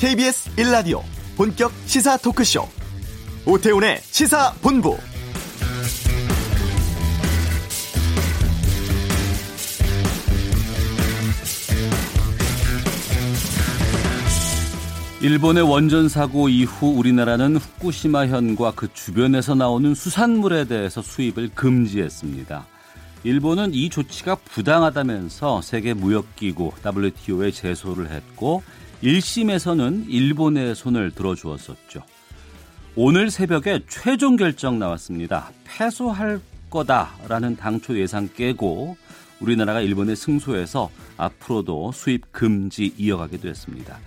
KBS 1라디오 본격 시사 토크쇼 오태훈의 시사본부 일본의 원전 사고 이후 우리나라는 후쿠시마현과 그 주변에서 나오는 수산물에 대해서 수입을 금지했습니다. 일본은 이 조치가 부당하다면서 세계 무역기구 WTO에 제소를 했고 1심에서는 일본의 손을 들어주었었죠. 오늘 새벽에 최종 결정 나왔습니다. 패소할 거다라는 당초 예상 깨고 우리나라가 일본에 승소해서 앞으로도 수입 금지 이어가게 됐습니다.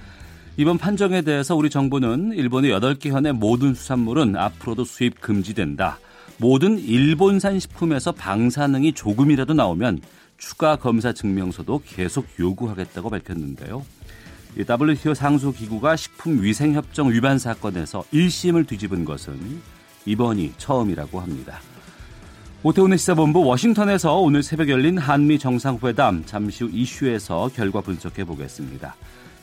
이번 판정에 대해서 우리 정부는 일본의 8개 현의 모든 수산물은 앞으로도 수입 금지된다. 모든 일본산 식품에서 방사능이 조금이라도 나오면 추가 검사 증명서도 계속 요구하겠다고 밝혔는데요. WTO 상소기구가 식품위생협정 위반 사건에서 1심을 뒤집은 것은 이번이 처음이라고 합니다. 오태훈의 시사본부 워싱턴에서 오늘 새벽 열린 한미 정상회담 잠시 후 이슈에서 결과 분석해 보겠습니다.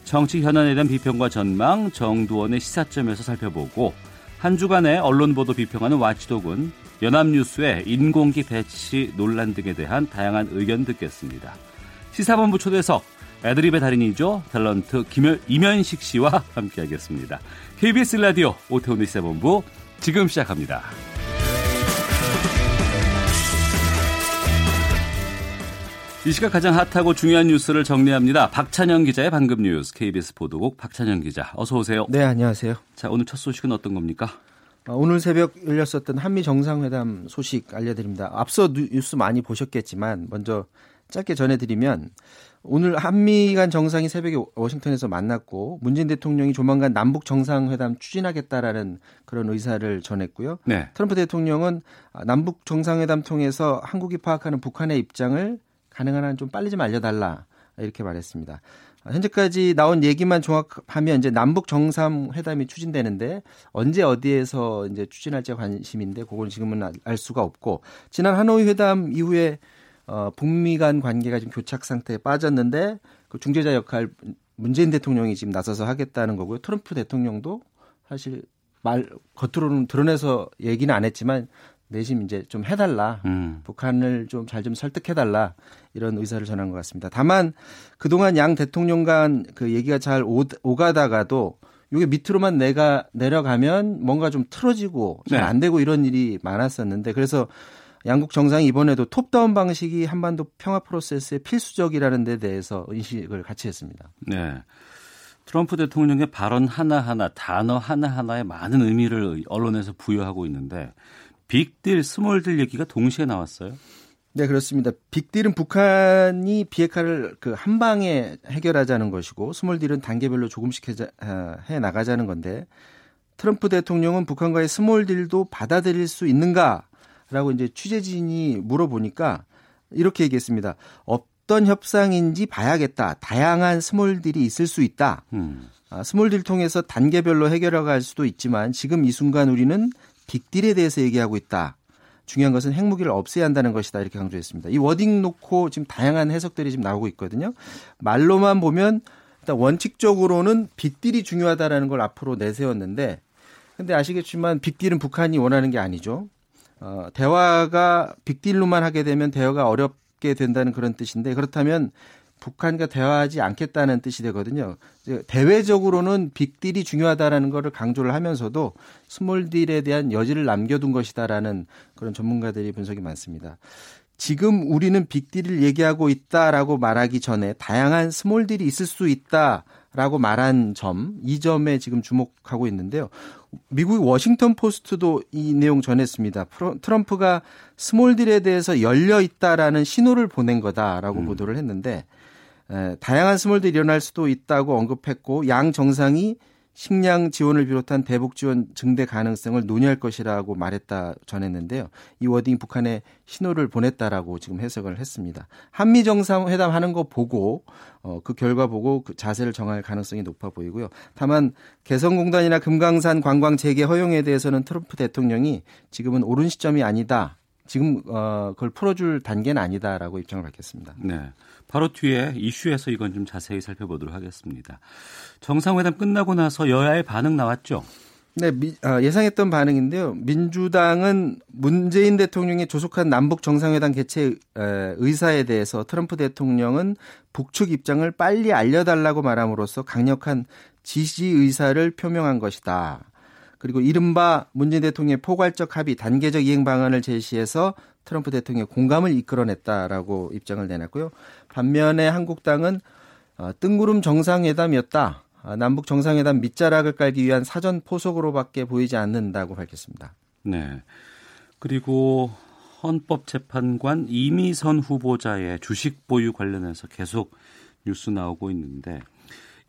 정치 현안에 대한 비평과 전망 정두원의 시사점에서 살펴보고 한 주간의 언론 보도 비평하는 와치독은 연합뉴스의 인공기 배치 논란 등에 대한 다양한 의견 듣겠습니다. 시사본부 초대석 애드립의 달인이죠. 탤런트 김열, 이면식 씨와 함께하겠습니다. KBS 라디오 오태훈의 시사본부 지금 시작합니다. 이 시각 가장 핫하고 중요한 뉴스를 정리합니다. 박찬영 기자의 방금 뉴스 KBS 보도국 박찬영 기자 어서 오세요. 네 안녕하세요. 자 오늘 첫 소식은 어떤 겁니까? 어, 오늘 새벽 열렸었던 한미 정상회담 소식 알려드립니다. 앞서 뉴스 많이 보셨겠지만 먼저 짧게 전해드리면 오늘 한미 간 정상이 새벽에 워싱턴에서 만났고 문재인 대통령이 조만간 남북 정상회담 추진하겠다라는 그런 의사를 전했고요. 네. 트럼프 대통령은 남북 정상회담 통해서 한국이 파악하는 북한의 입장을 가능한 한 좀 빨리 좀 알려달라 이렇게 말했습니다. 현재까지 나온 얘기만 종합하면 이제 남북 정상회담이 추진되는데 언제 어디에서 이제 추진할지 관심인데 그건 지금은 알 수가 없고 지난 하노이 회담 이후에 어, 북미 간 관계가 지금 교착 상태에 빠졌는데 그 중재자 역할 문재인 대통령이 지금 나서서 하겠다는 거고요. 트럼프 대통령도 사실 말 겉으로는 드러내서 얘기는 안 했지만 내심 이제 좀 해달라. 음. 북한을 좀 잘좀 좀 설득해달라. 이런 의사를 전한 것 같습니다. 다만 그동안 양 대통령 간 그 얘기가 잘 오, 오가다가도 이게 밑으로만 내가 내려가면 뭔가 좀 틀어지고 잘안 네. 되고 이런 일이 많았었는데 그래서 양국 정상이 이번에도 톱다운 방식이 한반도 평화 프로세스의 필수적이라는 데 대해서 인식을 같이 했습니다. 네. 트럼프 대통령의 발언 하나하나, 단어 하나하나에 많은 의미를 언론에서 부여하고 있는데 빅딜, 스몰딜 얘기가 동시에 나왔어요. 네, 그렇습니다. 빅딜은 북한이 비핵화를 그 한 방에 해결하자는 것이고 스몰딜은 단계별로 조금씩 해, 아, 해 나가자는 건데 트럼프 대통령은 북한과의 스몰딜도 받아들일 수 있는가 라고 이제 취재진이 물어보니까 이렇게 얘기했습니다. 어떤 협상인지 봐야겠다. 다양한 스몰딜이 있을 수 있다. 음. 아, 스몰딜 통해서 단계별로 해결해갈 수도 있지만 지금 이 순간 우리는 빅딜에 대해서 얘기하고 있다. 중요한 것은 핵무기를 없애야 한다는 것이다. 이렇게 강조했습니다. 이 워딩 놓고 지금 다양한 해석들이 지금 나오고 있거든요. 말로만 보면 일단 원칙적으로는 빅딜이 중요하다라는 걸 앞으로 내세웠는데 근데 아시겠지만 빅딜은 북한이 원하는 게 아니죠. 어, 대화가 빅딜로만 하게 되면 대화가 어렵게 된다는 그런 뜻인데 그렇다면 북한과 대화하지 않겠다는 뜻이 되거든요. 대외적으로는 빅딜이 중요하다라는 것을 강조를 하면서도 스몰딜에 대한 여지를 남겨둔 것이다라는 그런 전문가들이 분석이 많습니다. 지금 우리는 빅딜을 얘기하고 있다라고 말하기 전에 다양한 스몰딜이 있을 수 있다 라고 말한 점, 이 점에 지금 주목하고 있는데요. 미국 워싱턴 포스트도 이 내용 전했습니다. 트럼프가 스몰딜에 대해서 열려 있다라는 신호를 보낸 거다라고 음. 보도를 했는데 에, 다양한 스몰딜이 일어날 수도 있다고 언급했고 양 정상이 식량 지원을 비롯한 대북 지원 증대 가능성을 논의할 것이라고 말했다 전했는데요. 이 워딩 북한에 신호를 보냈다라고 지금 해석을 했습니다. 한미 정상회담 하는 거 보고 어, 그 결과 보고 그 자세를 정할 가능성이 높아 보이고요. 다만 개성공단이나 금강산 관광 재개 허용에 대해서는 트럼프 대통령이 지금은 옳은 시점이 아니다. 지금 어, 그걸 풀어줄 단계는 아니다라고 입장을 밝혔습니다. 네. 바로 뒤에 이슈에서 이건 좀 자세히 살펴보도록 하겠습니다. 정상회담 끝나고 나서 여야의 반응 나왔죠? 네, 미, 아, 예상했던 반응인데요. 민주당은 문재인 대통령의 조속한 남북 정상회담 개최 에, 의사에 대해서 트럼프 대통령은 북측 입장을 빨리 알려달라고 말함으로써 강력한 지지 의사를 표명한 것이다. 그리고 이른바 문재인 대통령의 포괄적 합의 단계적 이행 방안을 제시해서 트럼프 대통령의 공감을 이끌어냈다라고 입장을 내놨고요. 반면에 한국당은 어, 뜬구름 정상회담이었다. 아, 남북 정상회담 밑자락을 깔기 위한 사전 포석으로밖에 보이지 않는다고 밝혔습니다. 네. 그리고 헌법재판관 이미선 후보자의 주식 보유 관련해서 계속 뉴스 나오고 있는데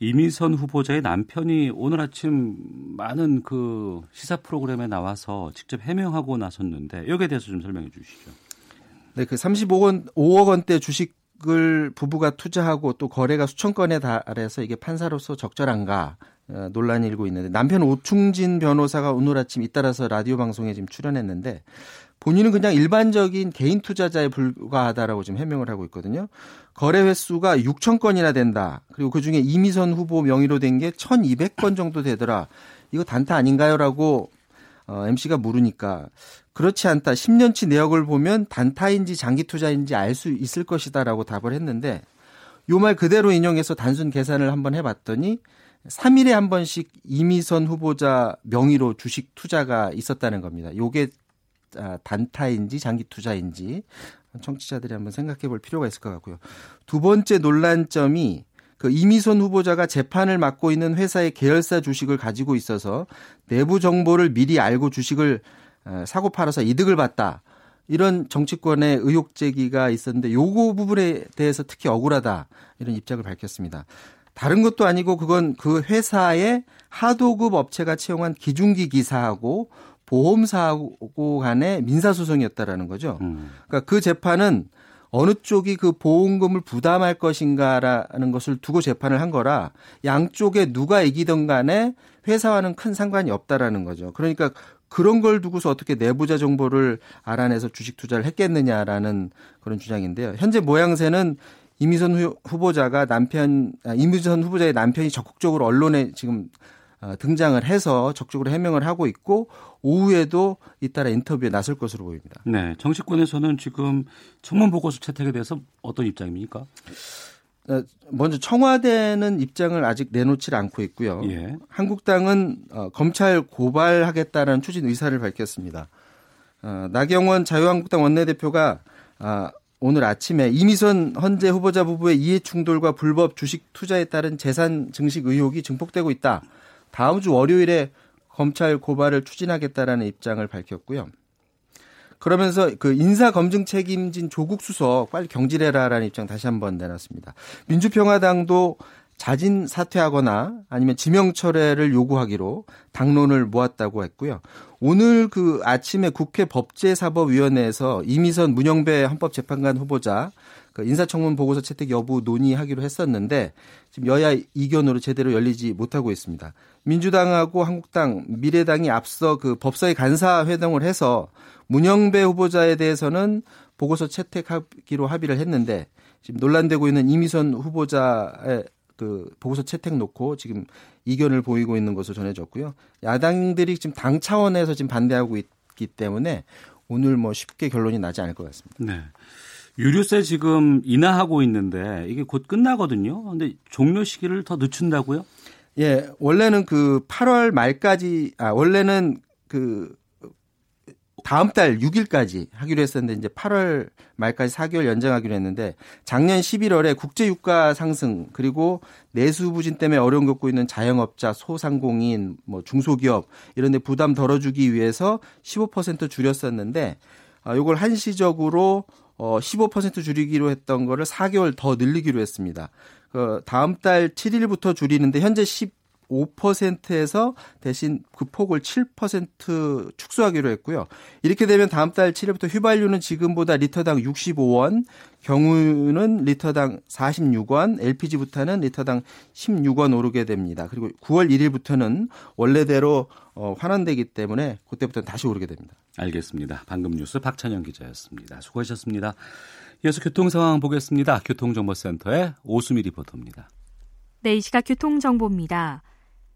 이미선 후보자의 남편이 오늘 아침 많은 그 시사 프로그램에 나와서 직접 해명하고 나섰는데 여기에 대해서 좀 설명해 주시죠. 네, 그 35억 원, 5억 원대 주식 을 부부가 투자하고 또 거래가 수천 건에 달해서 이게 판사로서 적절한가 어, 논란이 일고 있는데 남편 오충진 변호사가 오늘 아침 잇따라서 라디오 방송에 지금 출연했는데 본인은 그냥 일반적인 개인 투자자에 불과하다라고 지금 해명을 하고 있거든요. 거래 횟수가 6천 건이나 된다. 그리고 그 중에 이미선 후보 명의로 된 게 1,200건 정도 되더라. 이거 단타 아닌가요?라고 어, MC가 물으니까 그렇지 않다. 10년치 내역을 보면 단타인지 장기 투자인지 알 수 있을 것이다라고 답을 했는데 요 말 그대로 인용해서 단순 계산을 한번 해봤더니 3일에 한 번씩 이미선 후보자 명의로 주식 투자가 있었다는 겁니다. 요게 아, 단타인지 장기 투자인지 청취자들이 한번 생각해 볼 필요가 있을 것 같고요. 두 번째 논란점이 그 이미선 후보자가 재판을 맡고 있는 회사의 계열사 주식을 가지고 있어서 내부 정보를 미리 알고 주식을 어, 사고 팔아서 이득을 봤다. 이런 정치권의 의혹 제기가 있었는데 요거 부분에 대해서 특히 억울하다. 이런 입장을 밝혔습니다. 다른 것도 아니고 그건 그 회사의 하도급 업체가 채용한 기중기 기사하고 보험사하고 간의 민사소송이었다라는 거죠. 음. 그러니까 그 재판은 어느 쪽이 그 보험금을 부담할 것인가라는 것을 두고 재판을 한 거라 양쪽에 누가 이기던 간에 회사와는 큰 상관이 없다라는 거죠. 그러니까 그런 걸 두고서 어떻게 내부자 정보를 알아내서 주식 투자를 했겠느냐라는 그런 주장인데요. 현재 모양새는 이미선 후보자가 남편, 아, 이미선 후보자의 남편이 적극적으로 언론에 지금 어, 등장을 해서 적극적으로 해명을 하고 있고 오후에도 잇따라 인터뷰에 나설 것으로 보입니다. 네, 정치권에서는 지금 청문 보고서 채택에 대해서 어떤 입장입니까? 어, 먼저 청와대는 입장을 아직 내놓질 않고 있고요. 예. 한국당은 어, 검찰 고발하겠다는 추진 의사를 밝혔습니다. 나경원 자유한국당 원내대표가 오늘 아침에 이미선 헌재 후보자 부부의 이해 충돌과 불법 주식 투자에 따른 재산 증식 의혹이 증폭되고 있다. 다음 주 월요일에 검찰 고발을 추진하겠다라는 입장을 밝혔고요. 그러면서 그 인사 검증 책임진 조국 수석 빨리 경질해라라는 입장 다시 한번 내놨습니다. 민주평화당도 자진 사퇴하거나 아니면 지명 철회를 요구하기로 당론을 모았다고 했고요. 오늘 그 아침에 국회 법제사법위원회에서 이미선 문영배 헌법재판관 후보자 그 인사청문 보고서 채택 여부 논의하기로 했었는데 지금 여야 이견으로 제대로 열리지 못하고 있습니다. 민주당하고 한국당, 미래당이 앞서 그 법사위 간사 회동을 해서 문영배 후보자에 대해서는 보고서 채택하기로 합의를 했는데 지금 논란되고 있는 이미선 후보자의 그 보고서 채택 놓고 지금 이견을 보이고 있는 것으로 전해졌고요. 야당들이 지금 당 차원에서 지금 반대하고 있기 때문에 오늘 뭐 쉽게 결론이 나지 않을 것 같습니다. 네. 유류세 지금 인하하고 있는데 이게 곧 끝나거든요. 근데 종료 시기를 더 늦춘다고요? 예, 원래는 그 8월 말까지 아 원래는 그 다음 달 6일까지 하기로 했었는데 이제 8월 말까지 4개월 연장하기로 했는데 작년 11월에 국제 유가 상승 그리고 내수 부진 때문에 어려움 겪고 있는 자영업자, 소상공인, 뭐 중소기업 이런 데 부담 덜어 주기 위해서 15% 줄였었는데 아 요걸 한시적으로 어, 15% 줄이기로 했던 거를 4개월 더 늘리기로 했습니다. 그 다음 달 7일부터 줄이는데 현재 15 5%에서 대신 그 폭을 7% 축소하기로 했고요. 이렇게 되면 다음 달 7일부터 휘발유는 지금보다 리터당 65원, 경유는 리터당 46원, LPG 부탄은 리터당 16원 오르게 됩니다. 그리고 9월 1일부터는 원래대로 어, 환원되기 때문에 그때부터 다시 오르게 됩니다. 알겠습니다. 방금 뉴스 박찬영 기자였습니다. 수고하셨습니다. 이어서 교통 상황 보겠습니다. 교통정보센터의 오수미 리포터입니다. 네, 이 시각 교통정보입니다.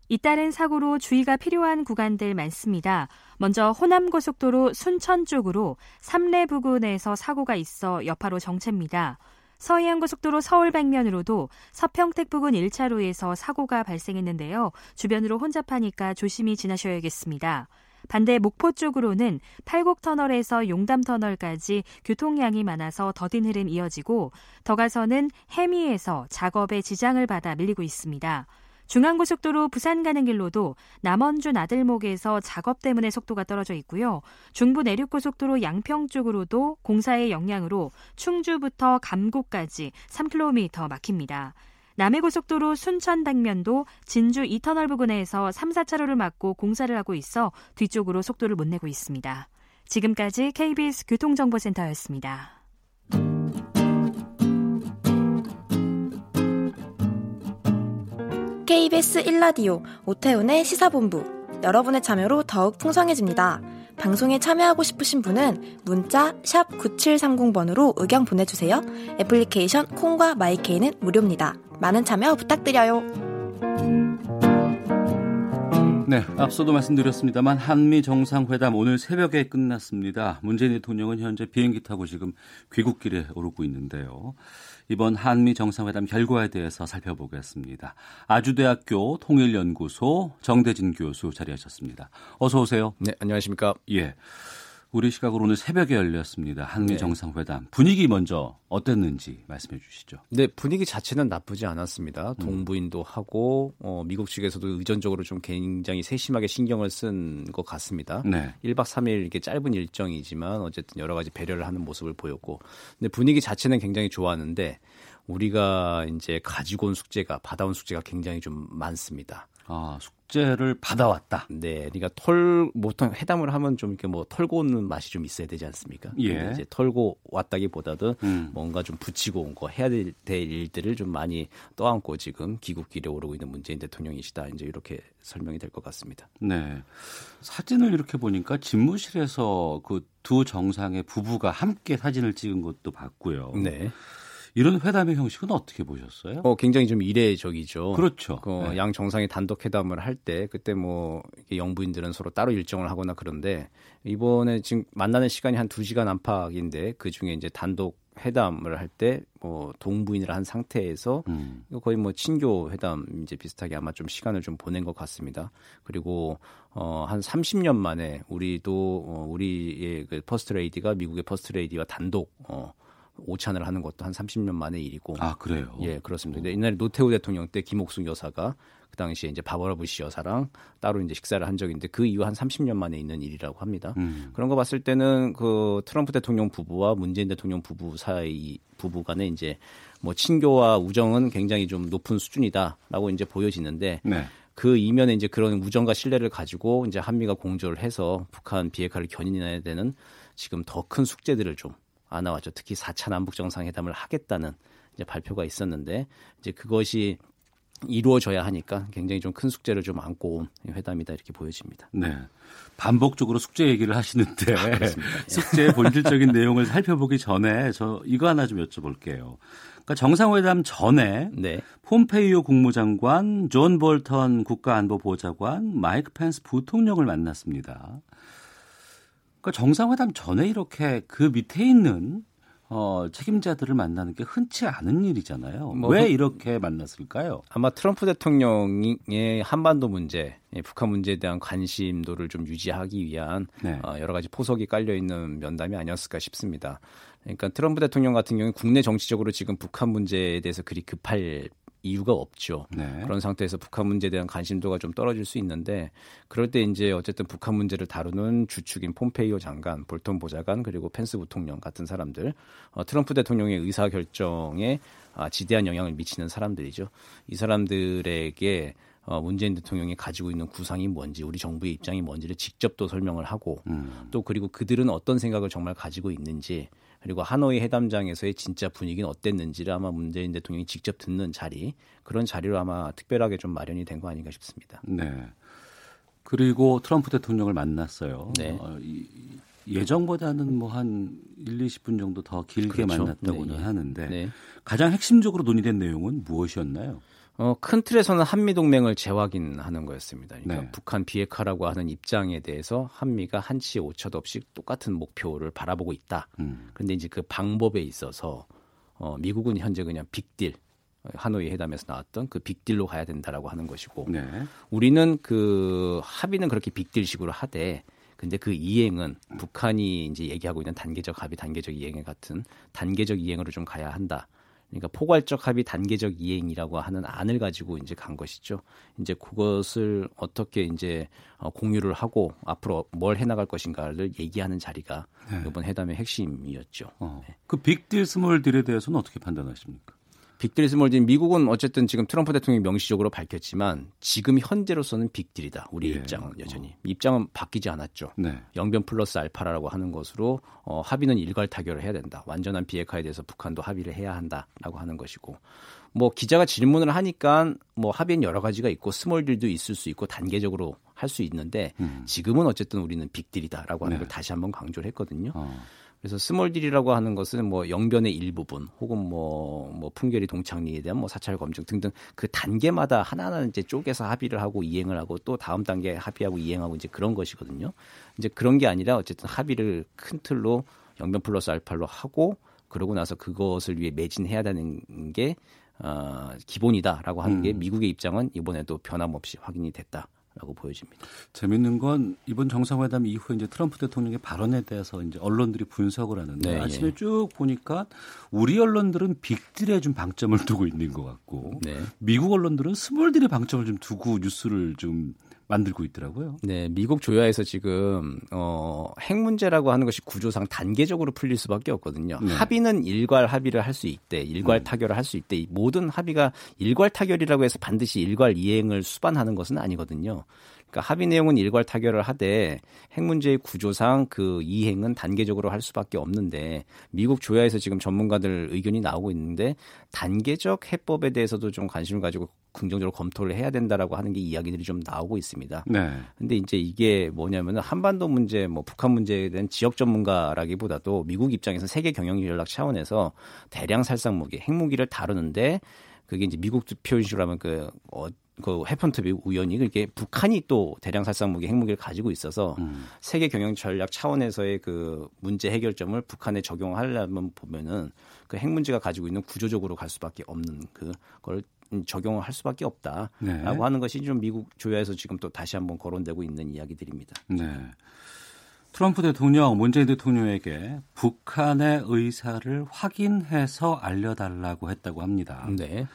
잇따른 사고로 주의가 필요한 구간들 많습니다. 먼저 호남고속도로 순천 쪽으로 삼례 부근에서 사고가 있어 여파로 정체입니다. 서해안고속도로 서울 방면으로도 서평택 부근 1차로에서 사고가 발생했는데요. 주변으로 혼잡하니까 조심히 지나셔야겠습니다. 반대 목포 쪽으로는 팔곡터널에서 용담터널까지 교통량이 많아서 더딘 흐름 이어지고 더 가서는 해미에서 작업에 지장을 받아 밀리고 있습니다. 중앙고속도로 부산 가는 길로도 남원주 나들목에서 작업 때문에 속도가 떨어져 있고요. 중부 내륙고속도로 양평 쪽으로도 공사의 영향으로 충주부터 감곡까지 3km 막힙니다. 남해고속도로 순천 방면도 진주 이터널 부근에서 3, 4차로를 막고 공사를 하고 있어 뒤쪽으로 속도를 못 내고 있습니다. 지금까지 KBS 교통정보센터였습니다. KBS 1라디오 오태훈의 시사본부 여러분의 참여로 더욱 풍성해집니다. 방송에 참여하고 싶으신 분은 문자 9730번으로 의견 보내주세요. 애플리케이션 콩과 마이케이는 무료입니다. 많은 참여 부탁드려요. 네, 앞서도 말씀드렸습니다만 한미 정상회담 오늘 새벽에 끝났습니다. 문재인 대통령은 현재 비행기 타고 지금 귀국길에 오르고 있는데요. 이번 한미 정상회담 결과에 대해서 살펴보겠습니다. 아주대학교 통일연구소 정대진 교수 자리하셨습니다. 어서 오세요. 네, 안녕하십니까? 예. 우리 시각으로 오늘 새벽에 열렸습니다. 한미 네. 정상회담 분위기 먼저 어땠는지 말씀해 주시죠. 네, 분위기 자체는 나쁘지 않았습니다. 음. 동부인도 하고 어, 미국 측에서도 의전적으로 좀 굉장히 세심하게 신경을 쓴 것 같습니다. 네. 1박 3일 이렇게 짧은 일정이지만 어쨌든 여러 가지 배려를 하는 모습을 보였고, 근데 분위기 자체는 굉장히 좋았는데 우리가 이제 가지고 온 숙제가 받아온 숙제가 굉장히 좀 많습니다. 아, 숙제를 받아왔다. 네, 그러니까 털 보통 회담을 하면 좀 이렇게 뭐 털고 오는 맛이 좀 있어야 되지 않습니까? 예. 이제 털고 왔다기보다도 음. 뭔가 좀 붙이고 온 거 해야 될, 될 일들을 좀 많이 떠안고 지금 귀국길에 오르고 있는 문재인 대통령이시다. 이제 이렇게 설명이 될 것 같습니다. 네, 사진을 이렇게 보니까 집무실에서 그 두 정상의 부부가 함께 사진을 찍은 것도 봤고요. 네. 이런 회담의 형식은 어떻게 보셨어요? 어, 굉장히 좀 이례적이죠. 그렇죠. 그 네. 양 정상이 단독 회담을 할 때 그때 뭐 영부인들은 서로 따로 일정을 하거나 그런데 이번에 지금 만나는 시간이 한 2시간 안팎인데 그 중에 이제 단독 회담을 할 때 뭐 동부인을 한 상태에서 음. 거의 뭐 친교 회담 이제 비슷하게 아마 좀 시간을 좀 보낸 것 같습니다. 그리고 어 한 30년 만에 우리도 어 우리의 그 퍼스트 레이디가 미국의 퍼스트 레이디와 단독 어 오찬을 하는 것도 한 30년 만의 일이고. 아 그래요? 예, 그렇습니다. 근데 옛날에 노태우 대통령 때 김옥순 여사가 그 당시에 이제 바버라 부시 여사랑 따로 이제 식사를 한 있는데 그 이후 한 30년 만에 있는 일이라고 합니다. 음. 그런 거 봤을 때는 그 트럼프 대통령 부부와 문재인 대통령 부부 사이 부부 간에 이제 뭐 친교와 우정은 굉장히 좀 높은 수준이다라고 이제 보여지는데 네. 그 이면에 이제 그런 우정과 신뢰를 가지고 이제 한미가 공조를 해서 북한 비핵화를 견인해야 되는 지금 더 큰 숙제들을 좀 안고 왔죠. 특히 4차 남북 정상회담을 하겠다는 이제 발표가 있었는데 이제 그것이 이루어져야 하니까 굉장히 좀 큰 숙제를 좀 안고 온 회담이다 이렇게 보여집니다. 네. 반복적으로 숙제 얘기를 하시는데 아, 숙제의 본질적인 내용을 살펴보기 전에 저 이거 하나 좀 여쭤볼게요. 그러니까 정상회담 전에 네. 폼페이오 국무장관, 존 볼턴 국가안보보좌관, 마이크 펜스 부통령을 만났습니다. 그러니까 정상회담 전에 이렇게 그 밑에 있는 어, 책임자들을 만나는 게 흔치 않은 일이잖아요. 뭐 왜 이렇게 만났을까요? 아마 트럼프 대통령의 한반도 문제, 예, 북한 문제에 대한 관심도를 좀 유지하기 위한 네. 어, 여러 가지 포석이 깔려 있는 면담이 아니었을까 싶습니다. 그러니까 트럼프 대통령 같은 경우는 국내 정치적으로 지금 북한 문제에 대해서 그리 급할 이유가 없죠. 네. 그런 상태에서 북한 문제에 대한 관심도가 좀 떨어질 수 있는데 그럴 때 이제 어쨌든 북한 문제를 다루는 주축인 폼페이오 장관, 볼턴 보좌관 그리고 펜스 부통령 같은 사람들 어, 트럼프 대통령의 의사 결정에 아, 지대한 영향을 미치는 사람들이죠. 이 사람들에게 어, 문재인 대통령이 가지고 있는 구상이 뭔지 우리 정부의 입장이 뭔지를 직접 또 설명을 하고 음. 또 그리고 그들은 어떤 생각을 정말 가지고 있는지 그리고 하노이 회담장에서의 진짜 분위기는 어땠는지를 아마 문재인 대통령이 직접 듣는 자리 그런 자리로 아마 특별하게 좀 마련이 된 거 아닌가 싶습니다. 네. 그리고 트럼프 대통령을 만났어요. 네. 어, 이, 예정보다는 뭐 한 1, 20분 정도 더 길게 그렇죠. 만났다고는 네. 하는데 네. 가장 핵심적으로 논의된 내용은 무엇이었나요? 어, 큰 틀에서는 한미 동맹을 재확인하는 거였습니다. 그러니까 네. 북한 비핵화라고 하는 입장에 대해서 한미가 한치 오차도 없이 똑같은 목표를 바라보고 있다. 음. 그런데 이제 그 방법에 있어서 어, 미국은 현재 그냥 빅딜 하노이 회담에서 나왔던 그 빅딜로 가야 된다라고 하는 것이고 네. 우리는 그 합의는 그렇게 빅딜식으로 하되 근데 그 이행은 북한이 이제 얘기하고 있는 단계적 합의, 단계적 이행에 같은 단계적 이행으로 좀 가야 한다. 그러니까 포괄적 합의 단계적 이행이라고 하는 안을 가지고 이제 간 것이죠. 이제 그것을 어떻게 이제 어, 공유를 하고 앞으로 뭘 해나갈 것인가를 얘기하는 자리가 네. 이번 회담의 핵심이었죠. 어. 네. 그 빅딜 스몰딜에 대해서는 어떻게 판단하십니까? 빅딜 스몰딜 미국은 어쨌든 지금 트럼프 대통령이 명시적으로 밝혔지만 지금 현재로서는 빅딜이다. 우리 예. 입장은 여전히 어. 입장은 바뀌지 않았죠. 네. 영변 플러스 알파라고 하는 것으로 어, 합의는 일괄 타결을 해야 된다. 완전한 비핵화에 대해서 북한도 합의를 해야 한다라고 하는 것이고 뭐 기자가 질문을 하니까 뭐 합의는 여러 가지가 있고 스몰딜도 있을 수 있고 단계적으로 할 수 있는데 음. 지금은 어쨌든 우리는 빅딜이다라고 하는 네. 걸 다시 한번 강조를 했거든요. 어. 그래서 스몰딜이라고 하는 것은 뭐 영변의 일부분 혹은 뭐, 뭐 풍계리 동창리에 대한 뭐 사찰 검증 등등 그 단계마다 하나하나 이제 쪼개서 합의를 하고 이행을 하고 또 다음 단계 합의하고 이행하고 이제 그런 것이거든요. 이제 그런 게 아니라 어쨌든 합의를 큰 틀로 영변 플러스 알파로 하고 그러고 나서 그것을 위해 매진해야 되는 게 어, 기본이다라고 하는 게 음. 미국의 입장은 이번에도 변함없이 확인이 됐다. 라고 보여집니다. 재밌는 건 이번 정상회담 이후에 이제 트럼프 대통령의 발언에 대해서 이제 언론들이 분석을 하는데 네, 아침에 예. 쭉 보니까 우리 언론들은 빅딜에 좀 방점을 두고 있는 것 같고 네. 미국 언론들은 스몰딜에 방점을 좀 두고 뉴스를 좀 만들고 있더라고요. 네, 미국 조야에서 지금 어, 핵 문제라고 하는 것이 구조상 단계적으로 풀릴 수밖에 없거든요. 네. 합의는 일괄 합의를 할 수 있대, 일괄 음. 타결을 할 수 있대. 모든 합의가 일괄 타결이라고 해서 반드시 일괄 이행을 수반하는 것은 아니거든요. 그러니까 합의 내용은 일괄 타결을 하되 핵 문제의 구조상 그 이행은 단계적으로 할 수밖에 없는데 미국 조야에서 지금 전문가들 의견이 나오고 있는데 단계적 해법에 대해서도 좀 관심을 가지고 긍정적으로 검토를 해야 된다라고 하는 게 이야기들이 좀 나오고 있습니다. 네. 근데 이제 이게 뭐냐면은 한반도 문제, 뭐 북한 문제에 대한 지역 전문가라기보다도 미국 입장에서 세계 경영 전략 차원에서 대량 살상 무기, 핵무기를 다루는데 그게 이제 미국 표현식으로 하면 그 어, 그 해펀트비 우연히 그게 북한이 또 대량 살상 무기 핵무기를 가지고 있어서 음. 세계 경영 전략 차원에서의 그 문제 해결점을 북한에 적용하려면 보면은 그 핵 문제가 가지고 있는 구조적으로 갈 수밖에 없는 그걸 적용을 할 수밖에 없다라고 네. 하는 것이 좀 미국 조야에서 지금 또 다시 한번 거론되고 있는 이야기들입니다. 네. 트럼프 대통령, 문재인 대통령에게 북한의 의사를 확인해서 알려달라고 했다고 합니다. 네.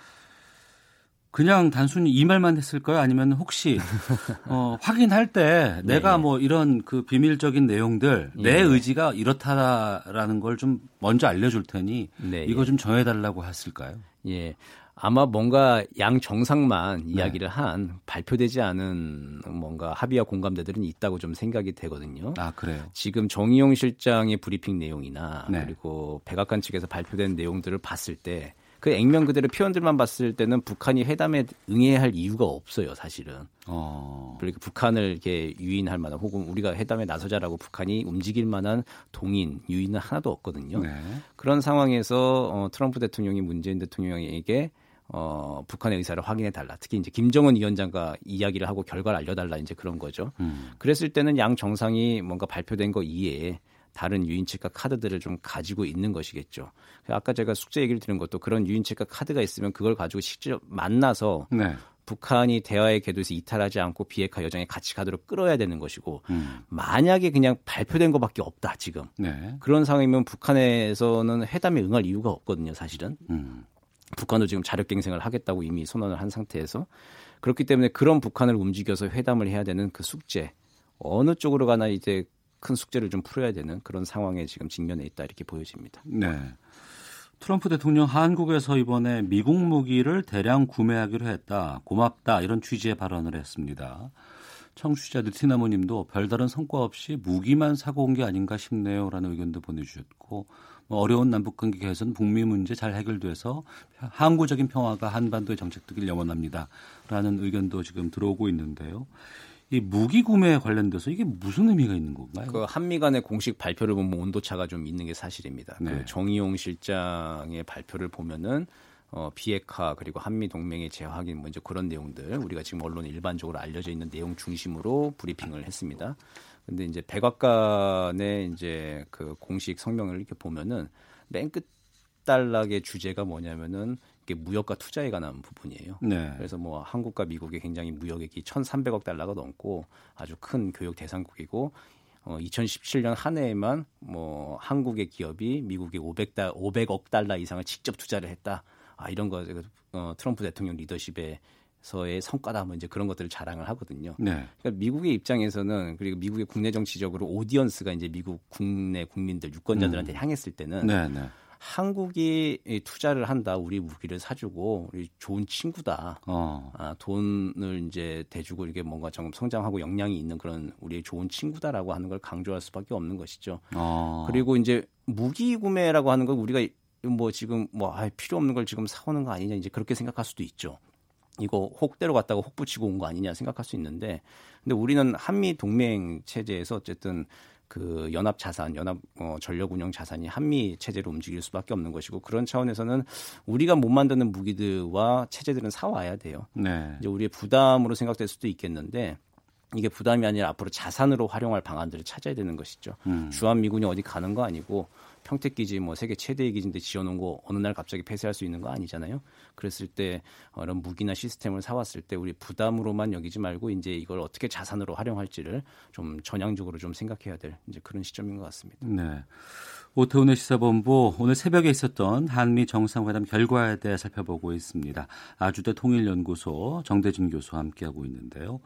그냥 단순히 이 말만 했을까요? 아니면 혹시 어, 확인할 때 네. 내가 뭐 이런 그 비밀적인 내용들 예. 내 의지가 이렇다라는 걸 좀 먼저 알려줄 테니 네. 이거 좀 정해달라고 했을까요? 예. 아마 뭔가 양 정상만 네. 이야기를 한 발표되지 않은 뭔가 합의와 공감대들은 있다고 좀 생각이 되거든요. 아 그래요. 지금 정의용 실장의 브리핑 내용이나 네. 그리고 백악관 측에서 발표된 내용들을 봤을 때 그 액면 그대로 표현들만 봤을 때는 북한이 회담에 응해야 할 이유가 없어요, 사실은. 어. 그러니까 북한을 이렇게 유인할 만한 혹은 우리가 회담에 나서자라고 북한이 움직일 만한 동인, 유인은 하나도 없거든요. 네. 그런 상황에서 어, 트럼프 대통령이 문재인 대통령에게 어, 북한의 의사를 확인해 달라. 특히 이제 김정은 위원장과 이야기를 하고 결과를 알려달라 이제 그런 거죠. 음. 그랬을 때는 양 정상이 뭔가 발표된 거 이외에 다른 유인책과 카드들을 좀 가지고 있는 것이겠죠. 아까 제가 숙제 얘기를 드린 것도 그런 유인책과 카드가 있으면 그걸 가지고 직접 만나서 네. 북한이 대화의 궤도에서 이탈하지 않고 비핵화 여정에 같이 가도록 끌어야 되는 것이고 음. 만약에 그냥 발표된 것밖에 없다 지금 네. 그런 상황이면 북한에서는 회담에 응할 이유가 없거든요 사실은 음. 북한도 지금 자력갱생을 하겠다고 이미 선언을 한 상태에서 그렇기 때문에 그런 북한을 움직여서 회담을 해야 되는 그 숙제 어느 쪽으로 가나 이제 큰 숙제를 좀 풀어야 되는 그런 상황에 지금 직면해 있다 이렇게 보여집니다. 네. 트럼프 대통령 한국에서 이번에 미국 무기를 대량 구매하기로 했다. 고맙다. 이런 취지의 발언을 했습니다. 청취자 느티나무 님도 별다른 성과 없이 무기만 사고 온 게 아닌가 싶네요. 라는 의견도 보내주셨고 뭐 어려운 남북 관계 개선 북미 문제 잘 해결돼서 항구적인 평화가 한반도의 정책되길 염원합니다. 라는 의견도 지금 들어오고 있는데요. 이 무기 구매에 관련돼서 이게 무슨 의미가 있는 건가요? 그 한미 간의 공식 발표를 보면 온도 차가 좀 있는 게 사실입니다. 그 네. 그 정의용 실장의 발표를 보면은 어, 비핵화 그리고 한미 동맹의 재확인 뭐 이제 그런 내용들 우리가 지금 언론에 일반적으로 알려져 있는 내용 중심으로 브리핑을 했습니다. 근데 이제 백악관의 이제 그 공식 성명을 이렇게 보면은 맨 끝 단락의 주제가 뭐냐면은 이게 무역과 투자에 관한 부분이에요. 네. 그래서 뭐 한국과 미국이 굉장히 무역액이 1,300억 달러가 넘고 아주 큰 교역 대상국이고 어, 2017년 한 해에만 뭐 한국의 기업이 미국에 500달 500억 달러 이상을 직접 투자를 했다. 아 이런 거 어, 트럼프 대통령 리더십에 서의 성과다 뭐 이제 그런 것들을 자랑을 하거든요. 네. 그러니까 미국의 입장에서는 그리고 미국의 국내 정치적으로 오디언스가 이제 미국 국내 국민들 유권자들한테 음. 향했을 때는 네, 네. 한국이 투자를 한다, 우리 무기를 사주고 우리 좋은 친구다. 어. 아, 돈을 이제 대주고 이게 뭔가 좀 성장하고 역량이 있는 그런 우리의 좋은 친구다라고 하는 걸 강조할 수밖에 없는 것이죠. 어. 그리고 이제 무기 구매라고 하는 걸 우리가 뭐 지금 뭐 아, 필요 없는 걸 지금 사오는 거 아니냐 이제 그렇게 생각할 수도 있죠. 이거 혹대로 갔다가 혹 붙이고 온 거 아니냐 생각할 수 있는데 근데 우리는 한미 동맹 체제에서 어쨌든 그 연합 자산, 연합 어, 전력 운영 자산이 한미 체제로 움직일 수밖에 없는 것이고 그런 차원에서는 우리가 못 만드는 무기들과 체제들은 사와야 돼요. 네. 이제 우리의 부담으로 생각될 수도 있겠는데 이게 부담이 아니라 앞으로 자산으로 활용할 방안들을 찾아야 되는 것이죠. 음. 주한 미군이 어디 가는 거 아니고 평택 기지 뭐 세계 최대의 기지인데 지어놓은 거 어느 날 갑자기 폐쇄할 수 있는 거 아니잖아요. 그랬을 때 이런 무기나 시스템을 사왔을 때 우리 부담으로만 여기지 말고 이제 이걸 어떻게 자산으로 활용할지를 좀 전향적으로 좀 생각해야 될 이제 그런 시점인 것 같습니다. 네. 오태훈의 시사본부 오늘 새벽에 있었던 한미 정상회담 결과에 대해 살펴보고 있습니다. 아주대 통일연구소 정대진 교수와 함께하고 있는데요.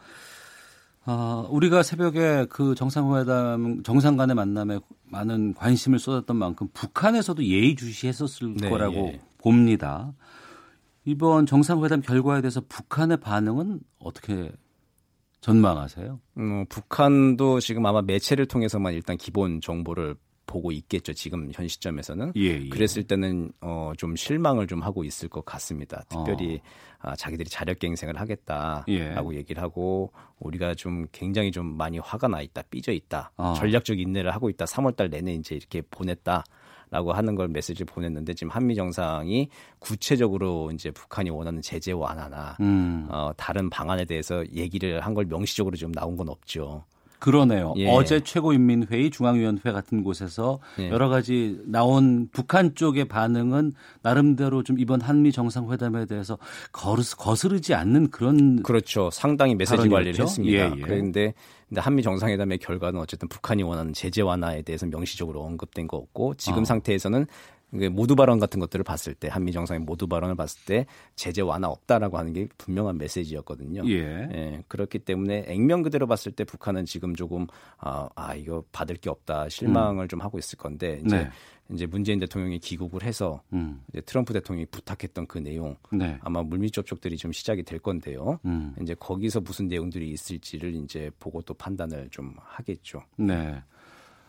아, 우리가 새벽에 그 정상회담, 정상 간의 만남에 많은 관심을 쏟았던 만큼 북한에서도 예의주시했었을 네, 거라고 예. 봅니다. 이번 정상회담 결과에 대해서 북한의 반응은 어떻게 전망하세요? 음, 북한도 지금 아마 매체를 통해서만 일단 기본 정보를 보고 있겠죠. 지금 현 시점에서는. 예, 예. 그랬을 때는 어, 좀 실망을 좀 하고 있을 것 같습니다. 특별히 어. 아, 자기들이 자력갱생을 하겠다라고 예. 얘기를 하고 우리가 좀 굉장히 좀 많이 화가 나 있다, 삐져 있다, 어. 전략적 인내를 하고 있다. 3월달 내내 이제 이렇게 보냈다. 라고 하는 걸 메시지를 보냈는데 지금 한미 정상이 구체적으로 이제 북한이 원하는 제재 완화나 음. 어, 다른 방안에 대해서 얘기를 한 걸 명시적으로 지금 나온 건 없죠. 그러네요. 예. 어제 최고인민회의 중앙위원회 같은 곳에서 예. 여러 가지 나온 북한 쪽의 반응은 나름대로 좀 이번 한미 정상회담에 대해서 거스, 르지 않는 그런 그렇죠. 상당히 메시지 관리를 했습니다. 예, 예. 그런데 한미 정상회담의 결과는 어쨌든 북한이 원하는 제재 완화에 대해서 명시적으로 언급된 거 없고 지금 어. 상태에서는 모두 발언 같은 것들을 봤을 때 한미 정상의 모두 발언을 봤을 때 제재 완화 없다라고 하는 게 분명한 메시지였거든요. 예. 예 그렇기 때문에 액면 그대로 봤을 때 북한은 지금 조금 아, 아 이거 받을 게 없다 실망을 음. 좀 하고 있을 건데 이제 네. 이제 문재인 대통령이 귀국을 해서 음. 이제 트럼프 대통령이 부탁했던 그 내용 네. 아마 물밑 접촉들이 좀 시작이 될 건데요. 음. 이제 거기서 무슨 내용들이 있을지를 이제 보고 또 판단을 좀 하겠죠. 네.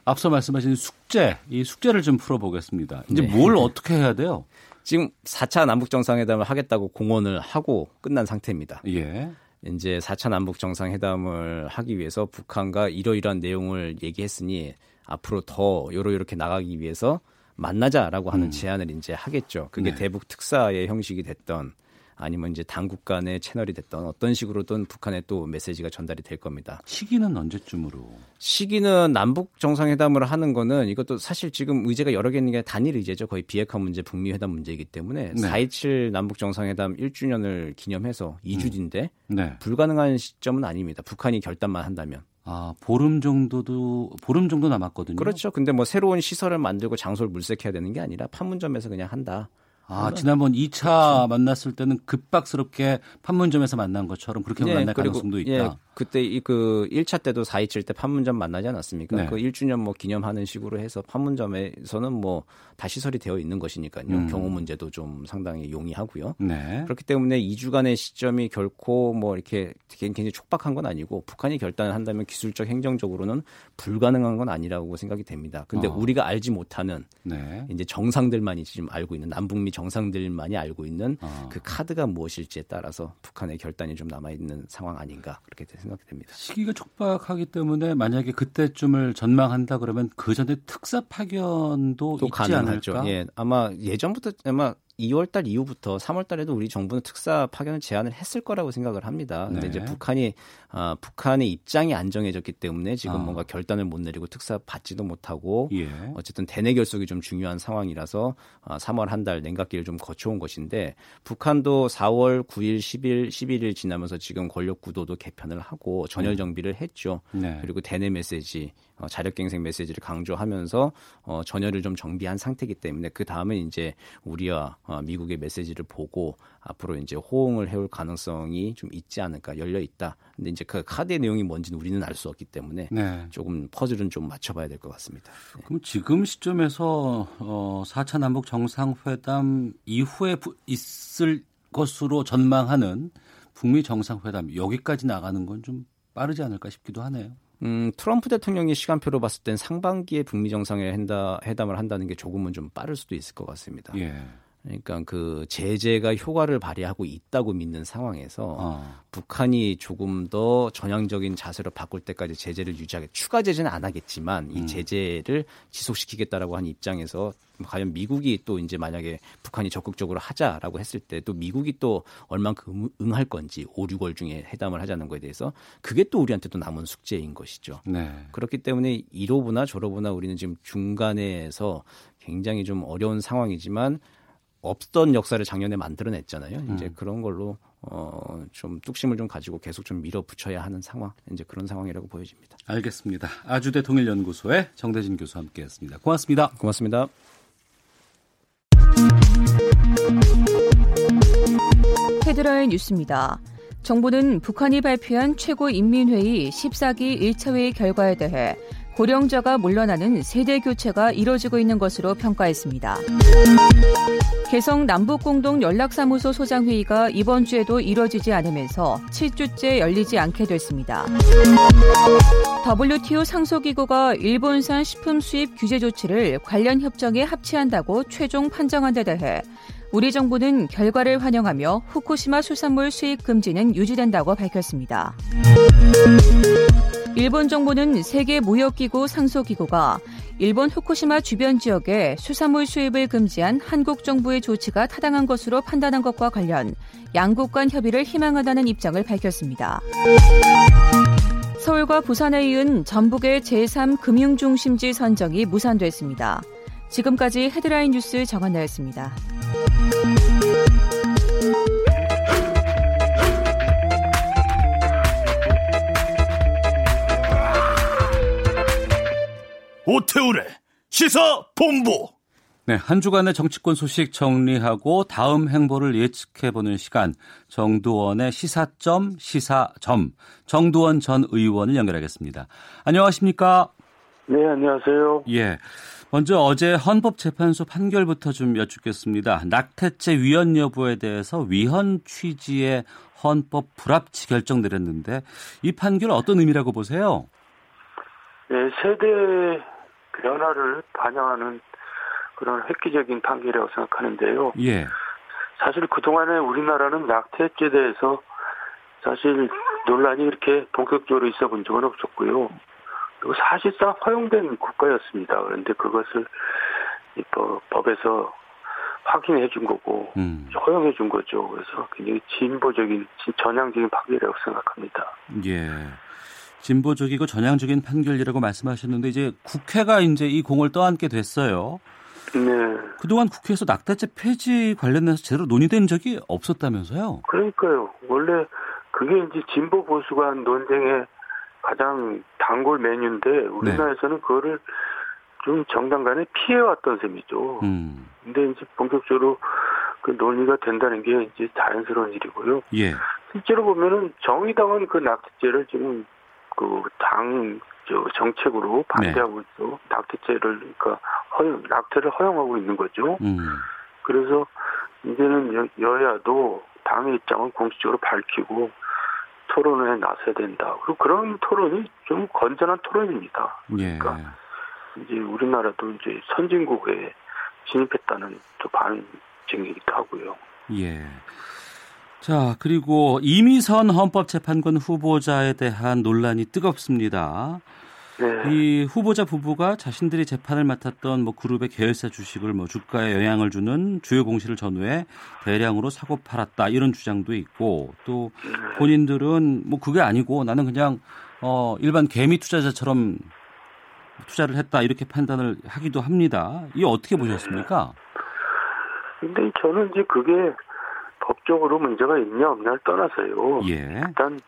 앞서 말씀하신 숙제, 이 숙제를 좀 풀어보겠습니다. 이제 네. 뭘 어떻게 해야 돼요? 지금 4차 남북 정상회담을 하겠다고 공언을 하고 끝난 상태입니다. 예. 이제 4차 남북 정상회담을 하기 위해서 북한과 이러이러한 내용을 얘기했으니 앞으로 더 요러 요렇게 나가기 위해서 만나자라고 하는 음. 제안을 이제 하겠죠. 그게 네. 대북 특사의 형식이 됐던 아니면 이제 당국 간의 채널이 됐던 어떤 식으로든 북한에 또 메시지가 전달이 될 겁니다. 시기는 언제쯤으로? 시기는 남북 정상회담을 하는 거는 이것도 사실 지금 의제가 여러 개 있는 게 단일 의제죠. 거의 비핵화 문제, 북미 회담 문제이기 때문에 네. 4.27 남북 정상회담 1주년을 기념해서 2주 뒤인데 음. 네. 불가능한 시점은 아닙니다. 북한이 결단만 한다면. 아, 보름 정도도 보름 정도 남았거든요. 그렇죠. 근데 뭐 새로운 시설을 만들고 장소를 물색해야 되는 게 아니라 판문점에서 그냥 한다. 아, 지난번 2차 그렇죠. 만났을 때는 급박스럽게 판문점에서 만난 것처럼 그렇게 네, 만날 가능성도 있다. 예, 그때 그 1차 때도 4.27 때 판문점 만나지 않았습니까? 네. 그 1주년 뭐 기념하는 식으로 해서 판문점에서는 뭐 다시설이 되어 있는 것이니까요. 음. 경호 문제도 좀 상당히 용이하고요. 네. 그렇기 때문에 2주간의 시점이 결코 뭐 이렇게 굉장히 촉박한 건 아니고 북한이 결단을 한다면 기술적 행정적으로는 불가능한 건 아니라고 생각이 됩니다. 근데 어. 우리가 알지 못하는 네. 이제 정상들만이 지금 알고 있는 남북미 정상들만이 알고 있는 어. 그 카드가 무엇일지에 따라서 북한의 결단이 좀 남아 있는 상황 아닌가 그렇게 생각이 됩니다. 시기가 촉박하기 때문에 만약에 그때쯤을 전망한다 그러면 그 전에 특사 파견도 있지 가능하죠. 않을까? 예, 아마 예전부터 아마 2월 달 이후부터 3월 달에도 우리 정부는 특사 파견을 제안을 했을 거라고 생각을 합니다. 근데 네. 이제 북한이 아, 북한의 입장이 안정해졌기 때문에 지금 아. 뭔가 결단을 못 내리고 특사 받지도 못하고 예. 어쨌든 대내 결속이 좀 중요한 상황이라서 아, 3월 한 달 냉각기를 좀 거쳐온 것인데 북한도 4월 9일, 10일, 11일 지나면서 지금 권력 구도도 개편을 하고 전열 음. 정비를 했죠. 네. 그리고 대내 메시지 어, 자력갱생 메시지를 강조하면서 어, 전열을 좀 정비한 상태이기 때문에 그 다음에 이제 우리와 어, 미국의 메시지를 보고 앞으로 이제 호응을 해올 가능성이 좀 있지 않을까 열려 있다. 근데 이제 그 카드의 내용이 뭔지는 우리는 알 수 없기 때문에 네. 조금 퍼즐은 좀 맞춰봐야 될 것 같습니다. 네. 그럼 지금 시점에서 어, 4차 남북 정상회담 이후에 있을 것으로 전망하는 북미 정상회담 여기까지 나가는 건 좀 빠르지 않을까 싶기도 하네요. 음, 트럼프 대통령의 시간표로 봤을 땐 상반기에 북미 정상회담을 한다는 게 조금은 좀 빠를 수도 있을 것 같습니다. 예. 그러니까 그 제재가 효과를 발휘하고 있다고 믿는 상황에서 어. 북한이 조금 더 전향적인 자세로 바꿀 때까지 제재를 유지하게 추가 제재는 안 하겠지만 이 음. 제재를 지속시키겠다라고 한 입장에서 과연 미국이 또 이제 만약에 북한이 적극적으로 하자라고 했을 때 또 미국이 또 얼만큼 응할 건지 5, 6월 중에 회담을 하자는 거에 대해서 그게 또 우리한테 또 남은 숙제인 것이죠. 네. 그렇기 때문에 이로부나 저로부나 우리는 지금 중간에서 굉장히 좀 어려운 상황이지만 없던 역사를 작년에 만들어냈잖아요. 음. 이제 그런 걸로 어, 좀 뚝심을 좀 가지고 계속 좀 밀어붙여야 하는 상황, 이제 그런 상황이라고 보여집니다. 알겠습니다. 아주대 통일연구소의 정대진 교수 함께했습니다. 고맙습니다. 고맙습니다. 헤드라인 뉴스입니다. 정부는 북한이 발표한 최고인민회의 14기 1차 회의 결과에 대해 고령자가 물러나는 세대 교체가 이뤄지고 있는 것으로 평가했습니다. 개성 남북공동 연락사무소 소장회의가 이번 주에도 이뤄지지 않으면서 7주째 열리지 않게 됐습니다. WTO 상소기구가 일본산 식품 수입 규제 조치를 관련 협정에 합치한다고 최종 판정한 데 대해 우리 정부는 결과를 환영하며 후쿠시마 수산물 수입 금지는 유지된다고 밝혔습니다. 일본 정부는 세계 무역기구 상소기구가 일본 후쿠시마 주변 지역에 수산물 수입을 금지한 한국 정부의 조치가 타당한 것으로 판단한 것과 관련 양국 간 협의를 희망하다는 입장을 밝혔습니다. 서울과 부산에 이은 전북의 제3 금융중심지 선정이 무산됐습니다. 지금까지 헤드라인 뉴스 정한나였습니다. 오태우래 시사 본부. 네, 한 주간의 정치권 소식 정리하고 다음 행보를 예측해보는 시간 정두원의 시사점 시사점 정두원 전 의원을 연결하겠습니다. 안녕하십니까? 네, 안녕하세요. 예. 먼저 어제 헌법재판소 판결부터 좀 여쭙겠습니다. 낙태죄 위헌 여부에 대해서 위헌 취지의 헌법 불합치 결정 내렸는데 이 판결 어떤 의미라고 보세요? 네, 세대 변화를 반영하는 그런 획기적인 판결이라고 생각하는데요. 예. 사실 그동안에 우리나라는 낙태죄에 대해서 사실 논란이 이렇게 본격적으로 있어 본 적은 없었고요. 그리고 사실상 허용된 국가였습니다. 그런데 그것을 법에서 확인해 준 거고 음. 허용해 준 거죠. 그래서 굉장히 진보적인 전향적인 판결이라고 생각합니다. 예. 진보적이고 전향적인 판결이라고 말씀하셨는데 이제 국회가 이제 이 공을 떠안게 됐어요. 네. 그동안 국회에서 낙태죄 폐지 관련해서 제대로 논의된 적이 없었다면서요? 그러니까요. 원래 그게 이제 진보 보수가 논쟁의 가장 단골 메뉴인데 우리나라에서는 네. 그거를 좀 정당 간에 피해왔던 셈이죠. 음. 근데 이제 본격적으로 그 논의가 된다는 게 이제 자연스러운 일이고요. 예. 실제로 보면은 정의당은 그 낙태죄를 지금 그당 정책으로 반대하고 네. 있어 낙태죄를 그러니까 허용 낙태를 허용하고 있는 거죠. 음. 그래서 이제는 여, 야도 당의 입장을 공식적으로 밝히고 토론에 나서야 된다. 그리고 그런 토론이 좀 건전한 토론입니다. 예. 그러니까 이제 우리나라도 이제 선진국에 진입했다는 또 반증이기도 하고요. 예. 자, 그리고 이미선 헌법재판관 후보자에 대한 논란이 뜨겁습니다. 네. 이 후보자 부부가 자신들이 재판을 맡았던 뭐 그룹의 계열사 주식을 뭐 주가에 영향을 주는 주요 공시를 전후에 대량으로 사고 팔았다 이런 주장도 있고 또 본인들은 뭐 그게 아니고 나는 그냥 어 일반 개미 투자자처럼 투자를 했다 이렇게 판단을 하기도 합니다. 이 어떻게 보셨습니까? 근데 저는 이제 그게 법적으로 문제가 있냐 없냐를 떠나서요. 예. 일단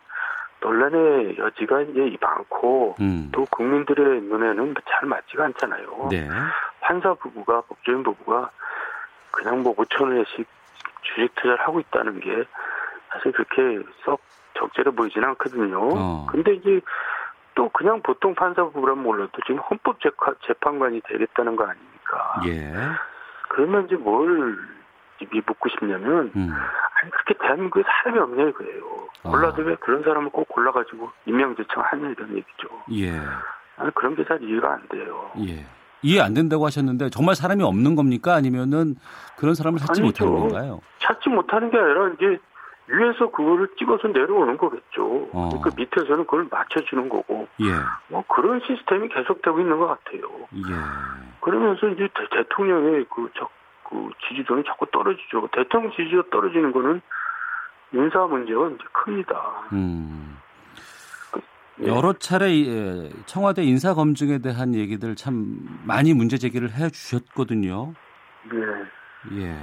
논란의 여지가 이제 많고 음. 또 국민들의 눈에는 잘 맞지가 않잖아요. 네. 판사 부부가 법조인 부부가 그냥 뭐 5천 원씩 주식 투자를 하고 있다는 게 사실 그렇게 썩 적절해 보이진 않거든요. 어. 근데 이제 또 그냥 보통 판사 부부라면 몰라도 지금 헌법 재판관이 되겠다는 거 아닙니까? 예. 그러면 이제 뭘 묻고 싶냐면 음. 아니 그렇게 대한민국에 사람이 없냐 이거예요. 아. 골라도 왜 그런 사람을 꼭 골라가지고 임명제청 하냐 이런 얘기죠. 예. 아니 그런 게 잘 이해가 안 돼요. 예. 이해 안 된다고 하셨는데 정말 사람이 없는 겁니까? 아니면은 그런 사람을 찾지 아니죠. 못하는 건가요? 찾지 못하는 게 아니라 이제 위에서 그거를 찍어서 내려오는 거겠죠. 어. 그러니까 밑에서는 그걸 맞춰주는 거고. 예. 뭐 그런 시스템이 계속되고 있는 것 같아요. 예. 그러면서 이제 대, 통령의 그 적, 그 지지도는 자꾸 떨어지죠. 대통령 지지가 떨어지는 거는 인사 문제가 이제 큽니다. 음. 네. 여러 차례 예, 청와대 인사 검증에 대한 얘기들 참 많이 문제 제기를 해 주셨거든요. 네. 예.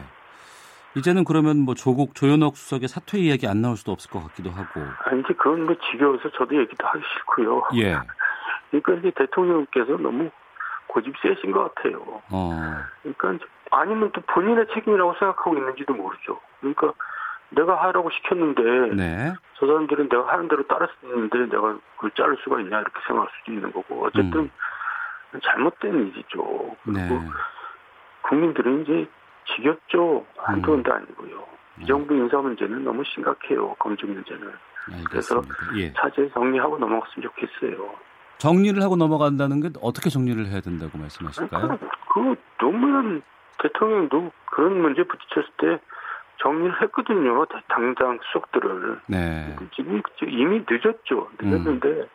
이제는 그러면 뭐 조국 조현옥 수석의 사퇴 이야기 안 나올 수도 없을 것 같기도 하고. 아니, 이제 그건 뭐 지겨워서 저도 얘기도 하기 싫고요. 예. 그러니까 이제 대통령께서 너무 고집 세신 것 같아요. 어. 그러니까 아니면 또 본인의 책임이라고 생각하고 있는지도 모르죠. 그러니까 내가 하라고 시켰는데 네. 저 사람들은 내가 하는 대로 따랐었는데 내가 그걸 자를 수가 있냐 이렇게 생각할 수도 있는 거고 어쨌든 음. 잘못된 일이죠. 그리고 네. 국민들은 이제 지겹죠. 한두 번도 음. 아니고요. 이 정부 인사 문제는 너무 심각해요. 검증 문제는. 알겠습니다. 그래서 예. 차제 정리하고 넘어갔으면 좋겠어요. 정리를 하고 넘어간다는 게 어떻게 정리를 해야 된다고 말씀하실까요? 그, 그 노무현 대통령도 그런 문제 부딪혔을 때 정리를 했거든요. 당장 수석들을. 네. 지금 이미 늦었죠. 늦었는데 음.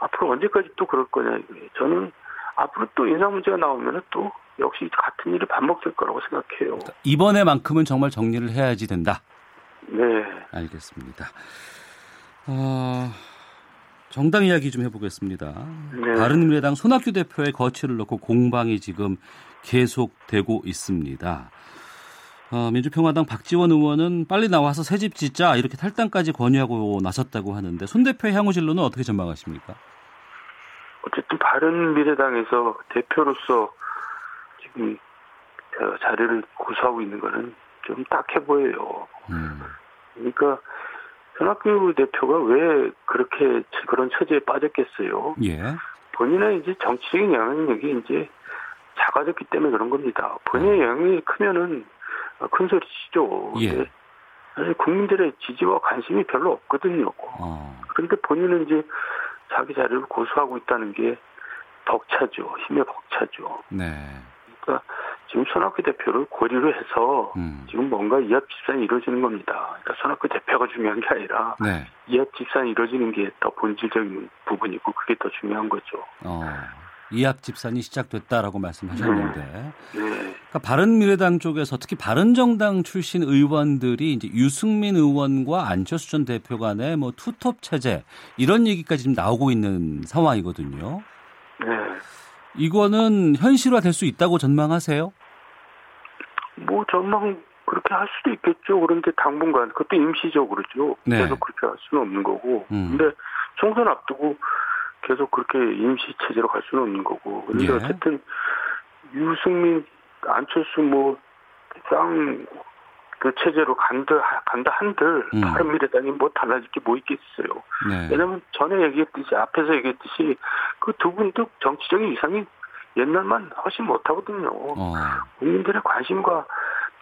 앞으로 언제까지 또 그럴 거냐. 저는 앞으로 또 인사 문제가 나오면 또 역시 같은 일이 반복될 거라고 생각해요. 이번에만큼은 정말 정리를 해야지 된다. 네. 알겠습니다. 어, 정당 이야기 좀 해보겠습니다. 네. 바른미래당 손학규 대표의 거취를 놓고 공방이 지금 계속되고 있습니다. 어, 민주평화당 박지원 의원은 빨리 나와서 새 집 짓자 이렇게 탈당까지 권유하고 나섰다고 하는데 손 대표의 향후 진로는 어떻게 전망하십니까? 어쨌든 바른 미래당에서 대표로서 지금 자리를 고수하고 있는 거는 좀 딱해 보여요. 음. 그러니까 손학규 대표가 왜 그렇게 그런 처지에 빠졌겠어요? 예. 본인의 이제 정치적인 영향력이 이제 작아졌기 때문에 그런 겁니다. 본인의 어. 영향이 크면은 큰 소리 치죠. 예. 사실 국민들의 지지와 관심이 별로 없거든요. 어. 그런데 본인은 이제 자기 자리를 고수하고 있다는 게 벅차죠. 힘의 벅차죠. 네. 그러니까 지금 손학규 대표를 고리로 해서 음. 지금 뭔가 이합 집산이 이루어지는 겁니다. 그러니까 손학규 대표가 중요한 게 아니라 네. 이합 집산이 이루어지는 게 더 본질적인 부분이고 그게 더 중요한 거죠. 어. 이합 집산이 시작됐다라고 말씀하셨는데, 네. 네. 그러니까 바른미래당 쪽에서 특히 바른정당 출신 의원들이 이제 유승민 의원과 안철수 전 대표 간의 뭐 투톱 체제 이런 얘기까지 지금 나오고 있는 상황이거든요. 네. 이거는 현실화 될 수 있다고 전망하세요? 뭐 전망 그렇게 할 수도 있겠죠. 그런데 당분간 그것도 임시적으로죠. 네. 계속 그렇게 할 수는 없는 거고. 음. 근데 총선 앞두고 계속 그렇게 임시 체제로 갈 수는 없는 거고. 근데 예. 어쨌든 유승민, 안철수 뭐쌍그 체제로 간다 간다 한들 음. 바른미래당이 뭐 달라질 게 뭐 있겠어요. 네. 왜냐하면 전에 얘기했듯이 앞에서 얘기했듯이 그 두 분도 정치적인 이상이 옛날만 훨씬 못하거든요. 어. 국민들의 관심과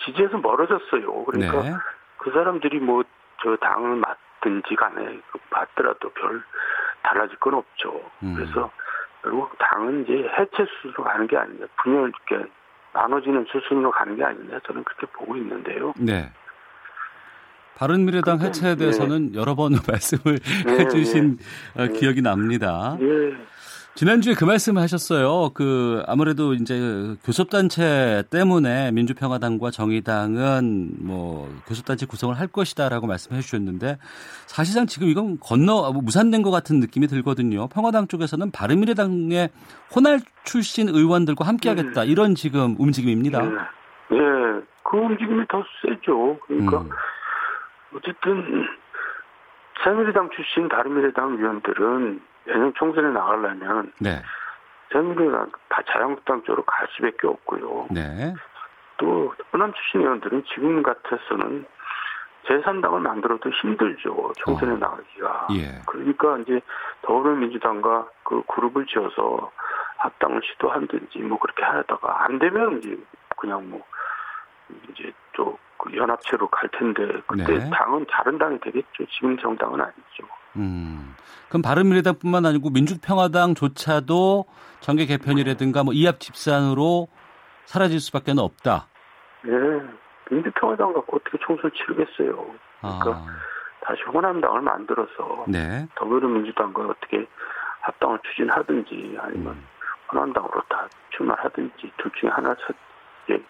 지지에서 멀어졌어요. 그러니까 네. 그 사람들이 뭐 저 당을 맡든지 간에 맡더라도 별 달라질 건 없죠. 음. 그래서 결국 당은 이제 해체 수순으로 가는 게 아니냐, 분열 이렇게 나눠지는 수순으로 가는 게 아니냐 저는 그렇게 보고 있는데요. 네. 바른미래당 해체에 대해서는 네. 여러 번 말씀을 네, 해주신 네. 어, 기억이 납니다. 네. 지난주에 그 말씀을 하셨어요. 그 아무래도 이제 교섭단체 때문에 민주평화당과 정의당은 뭐 교섭단체 구성을 할 것이다라고 말씀해 주셨는데 사실상 지금 이건 건너 뭐 무산된 것 같은 느낌이 들거든요. 평화당 쪽에서는 바른미래당의 호날 출신 의원들과 함께하겠다 이런 지금 움직임입니다. 네, 네. 그 움직임이 더 세죠. 그러니까 음. 어쨌든 새누리당 출신 바른미래당 의원들은 내년 총선에 나가려면 네. 새누리당 다 자유한국당 쪽으로 갈 수밖에 없고요. 네. 또 호남 출신 의원들은 지금 같아서는 제3당을 만들어도 힘들죠. 총선에 어. 나가기가. 예. 그러니까 이제 더불어민주당과 그 그룹을 지어서 합당을 시도한든지 뭐 그렇게 하다가 안 되면 이제 그냥 뭐 이제 또그 연합체로 갈 텐데 그때 네. 당은 다른 당이 되겠죠. 지금 정당은 아니죠. 음. 그럼 바른미래당뿐만 아니고 민주평화당조차도 정계 개편이라든가 뭐 이합 집산으로 사라질 수밖에 없다. 네. 민주평화당 갖고 어떻게 총선 치르겠어요. 그러니까 아. 다시 호남당을 만들어서 네. 더불어민주당과 어떻게 합당을 추진하든지 아니면 음. 호남당으로 다 출마하든지 둘 중에 하나 찾, 예,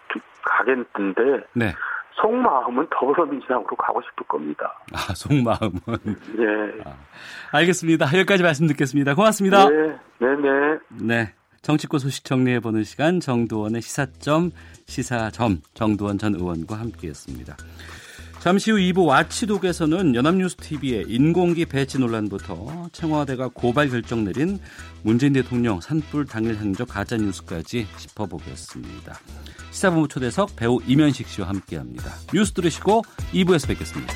가겠는데 네. 속마음은 더불어민주당으로 가고 싶을 겁니다. 아, 속마음은. 네. 아, 알겠습니다. 여기까지 말씀 듣겠습니다. 고맙습니다. 네, 네, 네. 네. 정치권 소식 정리해보는 시간 정두원의 시사점, 시사점 정두원 전 의원과 함께했습니다. 잠시 후 2부 와치독에서는 연합뉴스TV의 인공기 배치 논란부터 청와대가 고발 결정 내린 문재인 대통령 산불 당일 행적 가짜뉴스까지 짚어보겠습니다. 시사본부 초대석 배우 이면식 씨와 함께합니다. 뉴스 들으시고 2부에서 뵙겠습니다.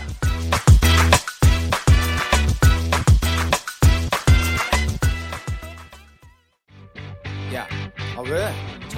야, 아 왜?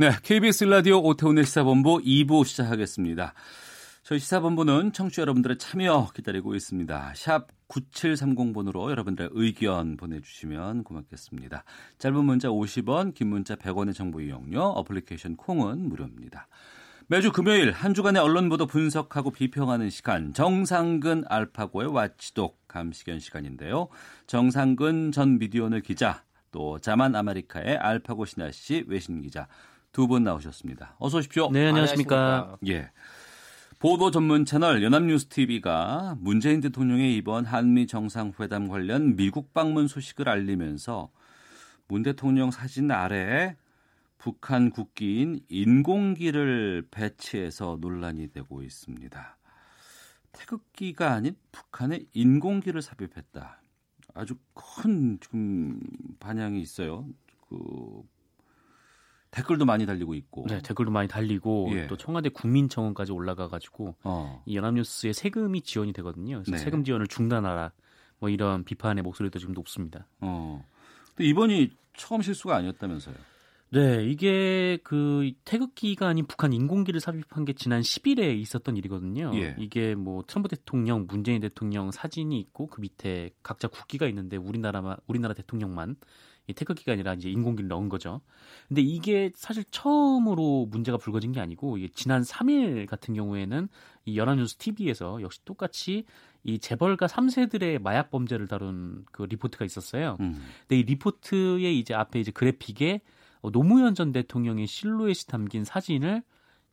네, KBS 라디오 오태훈의 시사본부 2부 시작하겠습니다. 저희 시사본부는 청취자 여러분들의 참여 기다리고 있습니다. 샵 9730번으로 여러분들의 의견 보내주시면 고맙겠습니다. 짧은 문자 50원, 긴 문자 100원의 정보 이용료, 어플리케이션 콩은 무료입니다. 매주 금요일 한 주간의 언론 보도 분석하고 비평하는 시간 정상근 알파고의 watchdog 감시견 시간인데요. 정상근 전 미디어오늘 기자 또 자만 아메리카의 알파고 신하 씨 외신 기자 두 분 나오셨습니다. 어서 오십시오. 네, 안녕하십니까. 예. 보도 전문 채널 연합뉴스TV가 문재인 대통령의 이번 한미 정상회담 관련 미국 방문 소식을 알리면서 문 대통령 사진 아래에 북한 국기인 인공기를 배치해서 논란이 되고 있습니다. 태극기가 아닌 북한의 인공기를 삽입했다. 아주 큰 지금 반향이 있어요. 그 댓글도 많이 달리고 있고. 네, 댓글도 많이 달리고 예. 또 청와대 국민청원까지 올라가 가지고 어. 이 연합뉴스에 세금이 지원이 되거든요. 그래서 네. 세금 지원을 중단하라. 뭐 이런 비판의 목소리도 지금 높습니다. 어. 근데 이번이 처음 실수가 아니었다면서요? 네, 이게 그 태극기가 아닌 북한 인공기를 삽입한 게 지난 10일에 있었던 일이거든요. 예. 이게 뭐 트럼프 대통령, 문재인 대통령 사진이 있고 그 밑에 각자 국기가 있는데 우리나라만 우리나라 대통령만 이 태극기가 아니라 이제 인공기를 넣은 거죠. 근데 이게 사실 처음으로 문제가 불거진 게 아니고 지난 3일 같은 경우에는 이 연합뉴스 TV에서 역시 똑같이 이 재벌가 3세들의 마약 범죄를 다룬 그 리포트가 있었어요. 음. 근데 이 리포트의 이제 앞에 이제 그래픽에 노무현 전 대통령의 실루엣이 담긴 사진을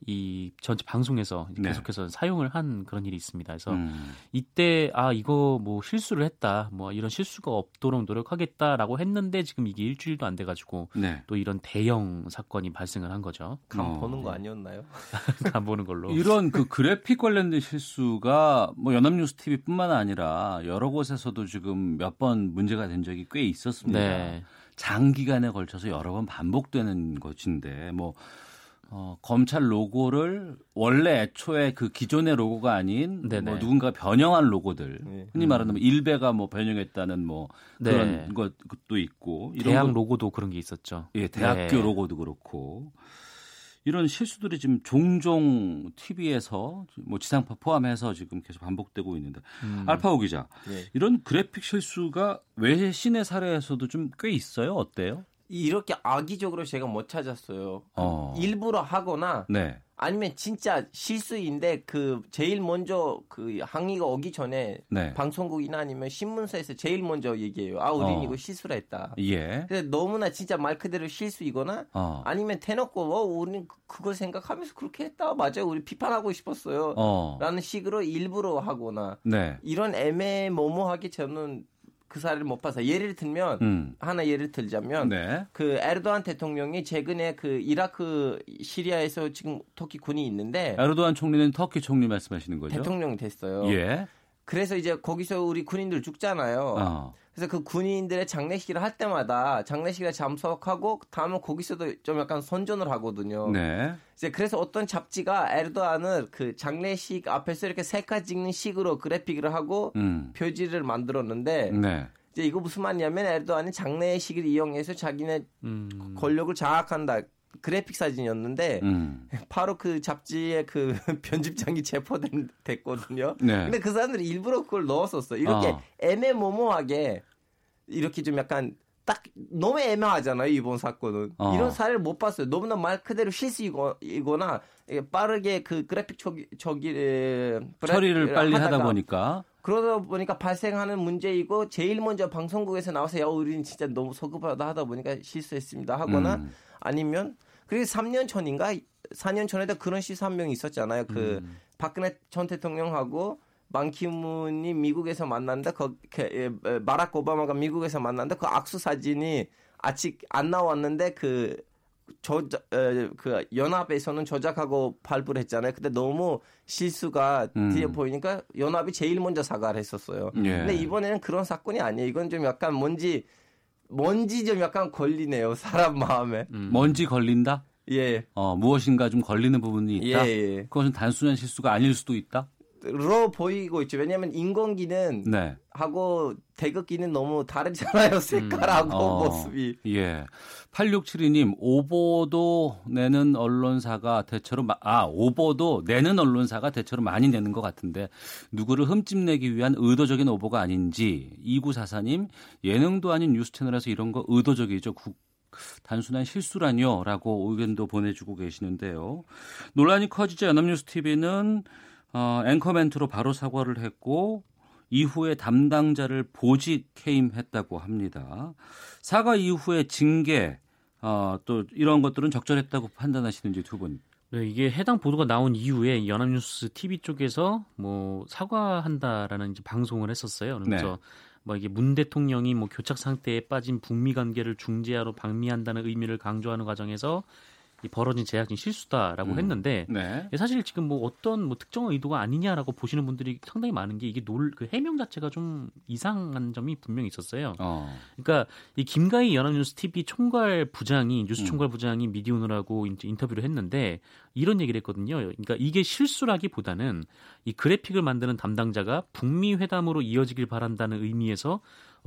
이 전체 방송에서 네. 계속해서 사용을 한 그런 일이 있습니다. 그래서 음. 이때 아 이거 뭐 실수를 했다, 뭐 이런 실수가 없도록 노력하겠다라고 했는데 지금 이게 일주일도 안 돼가지고 네. 또 이런 대형 사건이 발생을 한 거죠. 간 어. 보는 거 아니었나요? 간 보는 걸로. 이런 그 그래픽 관련된 실수가 뭐 연합뉴스 TV뿐만 아니라 여러 곳에서도 지금 몇 번 문제가 된 적이 꽤 있었습니다. 네. 장기간에 걸쳐서 여러 번 반복되는 것인데 뭐 어, 검찰 로고를 원래 애초에 그 기존의 로고가 아닌 뭐 누군가 변형한 로고들 네. 흔히 말하는 뭐 일베가 뭐 변형했다는 뭐 네. 그런 것도 있고 이런 대학 로고도 그런 게 있었죠. 예, 대학교 네. 로고도 그렇고 이런 실수들이 지금 종종 TV에서 뭐 지상파 포함해서 지금 계속 반복되고 있는데 음. 알파오 기자 네. 이런 그래픽 실수가 외신의 사례에서도 좀 꽤 있어요. 어때요? 이렇게 악의적으로 제가 못 찾았어요. 어. 일부러 하거나 네. 아니면 진짜 실수인데 그 제일 먼저 그 항의가 오기 전에 네. 방송국이나 아니면 신문사에서 제일 먼저 얘기해요. 아, 우린 어. 이거 실수를 했다. 예. 근데 너무나 진짜 말 그대로 실수이거나 어. 아니면 대놓고 어, 우리는 그, 그걸 생각하면서 그렇게 했다. 맞아요. 우리 비판하고 싶었어요. 어. 라는 식으로 일부러 하거나 네. 이런 애매모호하게 저는 그 사례를 못 봐서 예를 들면 음. 하나 예를 들자면 네. 그 에르도안 대통령이 최근에 그 이라크 시리아에서 지금 터키 군이 있는데 에르도안 총리는 터키 총리 말씀하시는 거죠? 대통령이 됐어요. 예. 그래서 이제 거기서 우리 군인들 죽잖아요. 어. 그래서 그 군인들의 장례식을 할 때마다 장례식에 참석하고 다음은 거기서도 좀 약간 선전을 하거든요. 네. 이제 그래서 어떤 잡지가 에르도안을 그 장례식 앞에서 이렇게 셀카 찍는 식으로 그래픽을 하고 음. 표지를 만들었는데 네. 이제 이거 무슨 말이냐면 에르도안이 장례식을 이용해서 자기네 음. 권력을 장악한다. 그래픽 사진이었는데 음. 바로 그 잡지의 그 편집장이 체포됐거든요. 네. 근데 그 사람들이 일부러 그걸 넣었었어. 이렇게 어. 애매모호하게 이렇게 좀 약간 딱 너무 애매하잖아요 이번 사건은 어. 이런 사례를 못 봤어요 너무나 말 그대로 실수이거나 빠르게 그 그래픽 처기, 저기 처리를 빨리 하다 보니까 그러다 보니까 발생하는 문제이고 제일 먼저 방송국에서 나와서 야 우리는 진짜 너무 소급하다 하다 보니까 실수했습니다 하거나 음. 아니면 그리고 3년 전인가 4년 전에도 그런 시사 한명 있었잖아요. 그 음. 박근혜 전 대통령하고 만키문이 미국에서 만난다. 그, 그 마락 오바마가 미국에서 만난다. 그 악수 사진이 아직 안 나왔는데 그 저그 연합에서는 조작하고 발부를 했잖아요. 근데 너무 실수가 음. 뒤에 보이니까 연합이 제일 먼저 사과를 했었어요. 예. 근데 이번에는 그런 사건이 아니에요. 이건 좀 약간 뭔지 먼지 좀 약간 걸리네요. 사람 마음에. 음. 먼지 걸린다? 예. 어, 무엇인가 좀 걸리는 부분이 있다. 예, 예. 그것은 단순한 실수가 아닐 수도 있다. 로 보이고 있죠. 왜냐하면 인공기는 네. 하고 태극기는 너무 다르잖아요. 색깔하고 음. 어, 모습이. 예. 8672님, 오보도 내는 언론사가 대체로, 아, 오보도 내는 언론사가 대체로 많이 내는 것 같은데, 누구를 흠집내기 위한 의도적인 오보가 아닌지, 2944님, 예능도 아닌 뉴스 채널에서 이런 거 의도적이죠. 국, 단순한 실수라뇨? 라고 의견도 보내주고 계시는데요. 논란이 커지자 연합뉴스 TV는 어, 앵커 멘트로 바로 사과를 했고 이후에 담당자를 보직 해임했다고 합니다. 사과 이후에 징계 어, 또 이런 것들은 적절했다고 판단하시는지 두 분. 네, 이게 해당 보도가 나온 이후에 연합뉴스 TV 쪽에서 뭐 사과한다라는 이제 방송을 했었어요. 그래서 네. 뭐 이게 문 대통령이 뭐 교착 상태에 빠진 북미 관계를 중재하러 방미한다는 의미를 강조하는 과정에서 이 벌어진 제약진 실수다라고 음. 했는데 네. 사실 지금 뭐 어떤 뭐 특정 의도가 아니냐라고 보시는 분들이 상당히 많은 게 이게 놀그 해명 자체가 좀 이상한 점이 분명히 있었어요. 어. 그러니까 이 김가희 연합뉴스 TV 총괄 부장이 뉴스 음. 총괄 부장이 미디오느라고 이제 인터뷰를 했는데 이런 얘기를 했거든요. 그러니까 이게 실수라기보다는 이 그래픽을 만드는 담당자가 북미 회담으로 이어지길 바란다는 의미에서 어,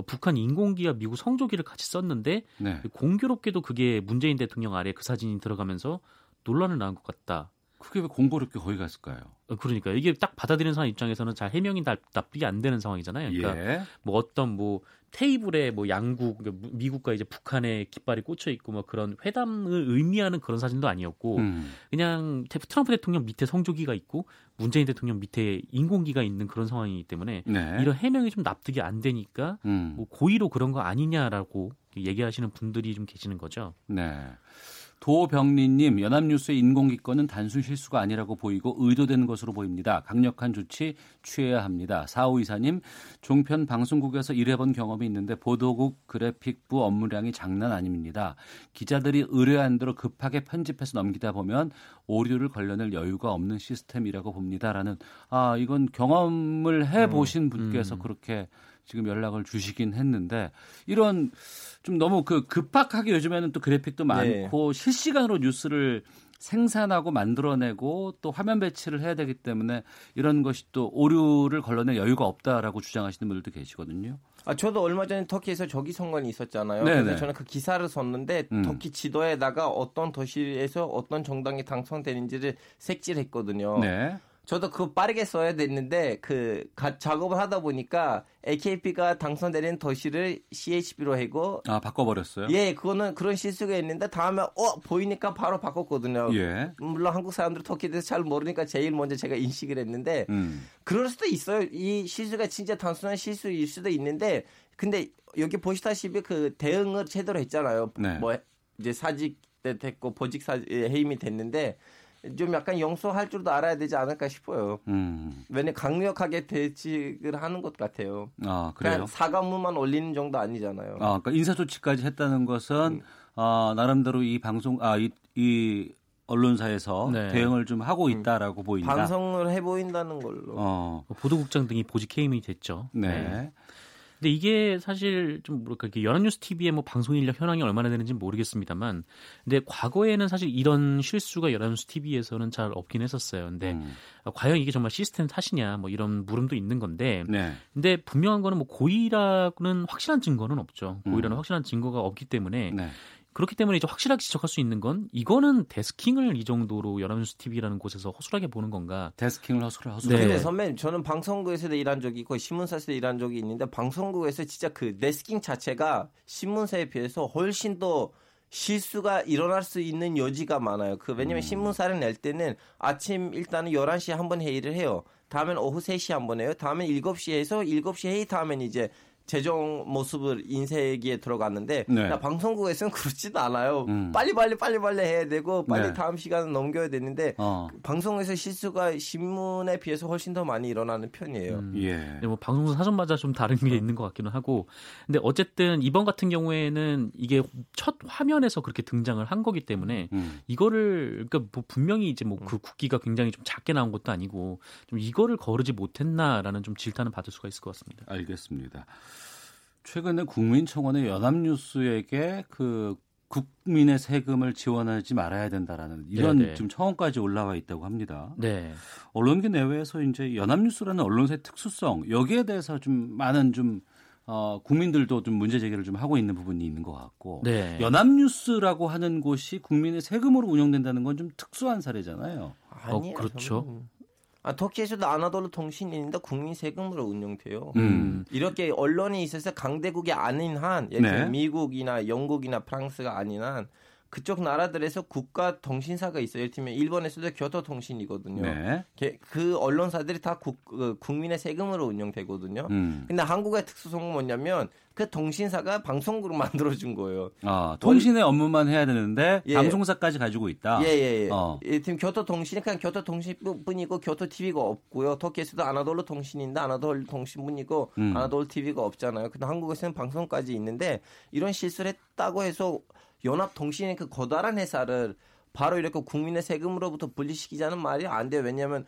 북한 인공기와 미국 성조기를 같이 썼는데 네. 공교롭게도 그게 문재인 대통령 아래 그 사진이 들어가면서 논란을 낳은 것 같다. 그게 왜 공교롭게 거기 갔을까요? 어, 그러니까 이게 딱 받아들이는 사람 입장에서는 잘 해명이 납득이 안 되는 상황이잖아요. 그러니까 예. 뭐 어떤 뭐 테이블에 뭐 양국 그러니까 미국과 이제 북한의 깃발이 꽂혀 있고 뭐 그런 회담을 의미하는 그런 사진도 아니었고 음. 그냥 트럼프 대통령 밑에 성조기가 있고 문재인 대통령 밑에 인공기가 있는 그런 상황이기 때문에 네. 이런 해명이 좀 납득이 안 되니까 음. 뭐 고의로 그런 거 아니냐라고 얘기하시는 분들이 좀 계시는 거죠. 네. 도병리님 연합뉴스의 인공기권은 단순 실수가 아니라고 보이고 의도된 것으로 보입니다. 강력한 조치 취해야 합니다. 사오 이사님 종편 방송국에서 일해본 경험이 있는데 보도국 그래픽부 업무량이 장난 아닙니다. 기자들이 의뢰한 대로 급하게 편집해서 넘기다 보면 오류를 걸러낼 여유가 없는 시스템이라고 봅니다라는 아 이건 경험을 해 보신 음, 분께서 음. 그렇게 지금 연락을 주시긴 했는데 이런 좀 너무 그 급박하게 요즘에는 또 그래픽도 네. 많고 네. 실시간으로 뉴스를 생산하고 만들어내고 또 화면 배치를 해야 되기 때문에 이런 것이 또 오류를 걸러낼 여유가 없다라고 주장하시는 분들도 계시거든요. 아 저도 얼마 전에 터키에서 조기 선거이 있었잖아요. 네네. 그래서 저는 그 기사를 썼는데 음. 터키 지도에다가 어떤 도시에서 어떤 정당이 당선되는지를 색칠했거든요. 네. 저도 그거 빠르게 써야 됐는데 그 가, 작업을 하다 보니까 AKP가 당선되는 도시를 CHB로 하고 아 바꿔버렸어요? 예, 그거는 그런 실수가 있는데 다음에 어 보이니까 바로 바꿨거든요. 예. 물론 한국 사람들 터키에 대해서 잘 모르니까 제일 먼저 제가 인식을 했는데 음. 그럴 수도 있어요. 이 실수가 진짜 단순한 실수일 수도 있는데 근데 여기 보시다시피 그 대응을 제대로 했잖아요. 네. 뭐 이제 사직 때 됐고 보직 사 해임이 됐는데 좀 약간 용서할 줄도 알아야 되지 않을까 싶어요. 음. 왜냐 강력하게 대책을 하는 것 같아요. 아 그래요? 사과문만 올리는 정도 아니잖아요. 아 그러니까 인사 조치까지 했다는 것은 음. 아 나름대로 이 방송 아이 이 언론사에서 네. 대응을 좀 하고 음. 있다라고 음. 보인다. 반성을 해 보인다는 걸로. 어. 보도국장 등이 보직 해임이 됐죠. 네. 네. 근데 이게 사실 좀 뭐랄까 이게 연합뉴스 TV의 뭐 방송 인력 현황이 얼마나 되는지 모르겠습니다만, 근데 과거에는 사실 이런 실수가 연합뉴스 TV에서는 잘 없긴 했었어요. 근데 음. 과연 이게 정말 시스템 탓이냐 뭐 이런 물음도 있는 건데, 네. 근데 분명한 거는 뭐 고의라고는 확실한 증거는 없죠. 고의라는 음. 확실한 증거가 없기 때문에. 네. 그렇기 때문에 이제 확실하게 지적할 수 있는 건 이거는 데스킹을 이 정도로 연합뉴스 TV라는 곳에서 허술하게 보는 건가? 데스킹을 허술 허술하게. 네. 선배님 저는 방송국에서도 일한 적이 있고 신문사에서도 일한 적이 있는데 방송국에서 진짜 그 데스킹 자체가 신문사에 비해서 훨씬 더 실수가 일어날 수 있는 여지가 많아요. 그 왜냐면 음. 신문사를 낼 때는 아침 일단은 11시에 한 번 회의를 해요. 다음엔 오후 3시에 한 번 해요. 다음엔 7시에서 7시 회의 다음엔 이제 재정 모습을 인쇄기에 들어갔는데 네. 나 방송국에서는 그렇지도 않아요. 음. 빨리 빨리 빨리 빨리 해야 되고 빨리 네. 다음 시간을 넘겨야 되는데 어. 방송에서 실수가 신문에 비해서 훨씬 더 많이 일어나는 편이에요. 음. 예. 뭐 방송 사전마다 좀 다른 게 있는 것 같기는 하고 근데 어쨌든 이번 같은 경우에는 이게 첫 화면에서 그렇게 등장을 한 거기 때문에 음. 이거를 그러니까 뭐 분명히 이제 뭐그 음. 국기가 굉장히 좀 작게 나온 것도 아니고 좀 이거를 거르지 못했나라는 좀 질타는 받을 수가 있을 것 같습니다. 알겠습니다. 최근에 국민청원의 연합뉴스에게 그 국민의 세금을 지원하지 말아야 된다라는 이런 네네. 좀 청원까지 올라와 있다고 합니다. 네. 언론계 내외에서 이제 연합뉴스라는 언론사의 특수성 여기에 대해서 좀 많은 좀 어, 국민들도 좀 문제 제기를 좀 하고 있는 부분이 있는 것 같고 네. 연합뉴스라고 하는 곳이 국민의 세금으로 운영된다는 건 좀 특수한 사례잖아요. 아니에요, 어, 그렇죠. 저는. 아, 터키에서도 아나돌로 통신인데 국민 세금으로 운영돼요. 음. 이렇게 언론이 있어서 강대국이 아닌 한, 예를 네. 미국이나 영국이나 프랑스가 아닌 한 그쪽 나라들에서 국가 통신사가 있어요. 예를 들면 일본에서도 교토통신이거든요. 네. 그 언론사들이 다 국, 그 국민의 세금으로 운영되거든요. 음. 근데 한국의 특수성은 뭐냐면 그 통신사가 방송국을 만들어준 거예요. 아, 통신의 업무만 해야 되는데 예. 방송사까지 가지고 있다. 예예예. 예, 예. 어. 예, 지금 교토통신이 그냥 교토통신뿐이고 교토TV가 없고요. 터키에서도 아나돌로 통신인데 아나돌 통신뿐이고 음. 아나돌 TV가 없잖아요. 근데 한국에서는 방송까지 있는데 이런 실수를 했다고 해서 연합통신의 그 거다란 회사를 바로 이렇게 국민의 세금으로부터 분리시키자는 말이 안 돼요. 왜냐하면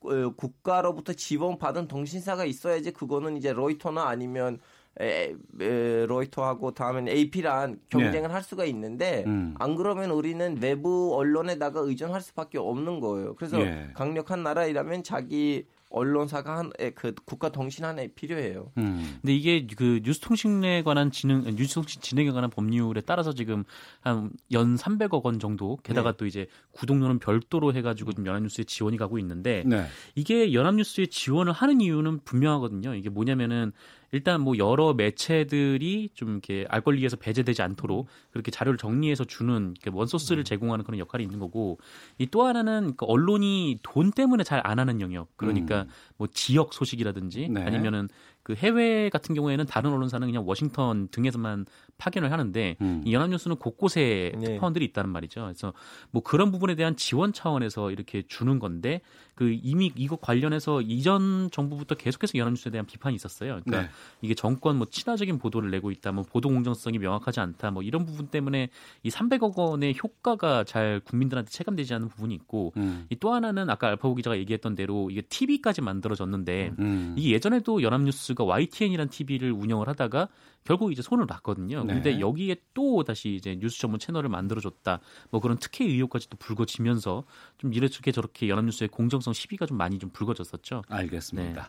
어, 국가로부터 지원받은 통신사가 있어야지 그거는 이제 로이터나 아니면 에, 에, 로이터하고 다음엔 AP랑 경쟁을 네. 할 수가 있는데 음. 안 그러면 우리는 외부 언론에다가 의존할 수밖에 없는 거예요. 그래서 네. 강력한 나라이라면 자기 언론사가 한 그 국가 통신 하나에 필요해요. 음. 근데 이게 그 뉴스통신에 관한 진흥 뉴스통신 진행에 관한 법률에 따라서 지금 한 연 300억 원 정도 게다가 네. 또 이제 구독료는 별도로 해가지고 좀 연합뉴스에 지원이 가고 있는데 네. 이게 연합뉴스에 지원을 하는 이유는 분명하거든요. 이게 뭐냐면은 일단 뭐 여러 매체들이 좀 이렇게 알 권리에서 배제되지 않도록 그렇게 자료를 정리해서 주는 원소스를 음. 제공하는 그런 역할이 있는 거고 이 또 하나는 그 언론이 돈 때문에 잘 안 하는 영역 그러니까 음. 뭐 지역 소식이라든지 네. 아니면은 그 해외 같은 경우에는 다른 언론사는 그냥 워싱턴 등에서만 파견을 하는데 음. 이 연합뉴스는 곳곳에 네. 특파원들이 있다는 말이죠. 그래서 뭐 그런 부분에 대한 지원 차원에서 이렇게 주는 건데 그 이미 이거 관련해서 이전 정부부터 계속해서 연합뉴스에 대한 비판이 있었어요. 그러니까 네. 이게 정권 뭐 친화적인 보도를 내고 있다, 뭐 보도 공정성이 명확하지 않다, 뭐 이런 부분 때문에 이 300억 원의 효과가 잘 국민들한테 체감되지 않는 부분이 있고 음. 이또 하나는 아까 알파고 기자가 얘기했던 대로 이게 TV까지 만들어졌는데 음. 이게 예전에도 연합뉴스 가 YTN이라는 TV를 운영을 하다가 결국 이제 손을 놨거든요. 네. 근데 여기에 또 다시 이제 뉴스 전문 채널을 만들어줬다. 뭐 그런 특혜 의혹까지 도 불거지면서 좀 이렇게 저렇게 연합뉴스의 공정성 시비가 좀 많이 좀 불거졌었죠. 알겠습니다. 네.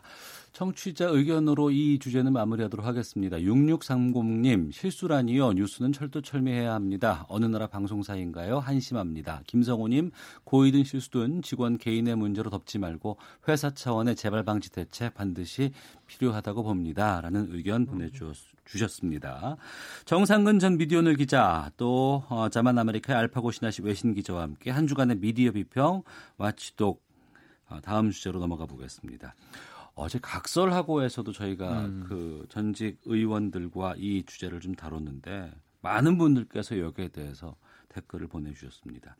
청취자 의견으로 이 주제는 마무리하도록 하겠습니다. 6630님 실수라니요. 뉴스는 철두철미해야 합니다. 어느 나라 방송사인가요? 한심합니다. 김성호님 고의든 실수든 직원 개인의 문제로 덮지 말고 회사 차원의 재발 방지 대책 반드시 필요하다고 봅니다. 라는 의견 보내주셨습니다. 정상근 전 미디어오늘 기자 또 어, 자만 아메리카의 알파고 시나씨 외신 기자와 함께 한 주간의 미디어 비평 watchdog 어, 다음 주제로 넘어가 보겠습니다. 어제 각설하고에서도 저희가 음. 그 전직 의원들과 이 주제를 좀 다뤘는데 많은 분들께서 여기에 대해서 댓글을 보내주셨습니다.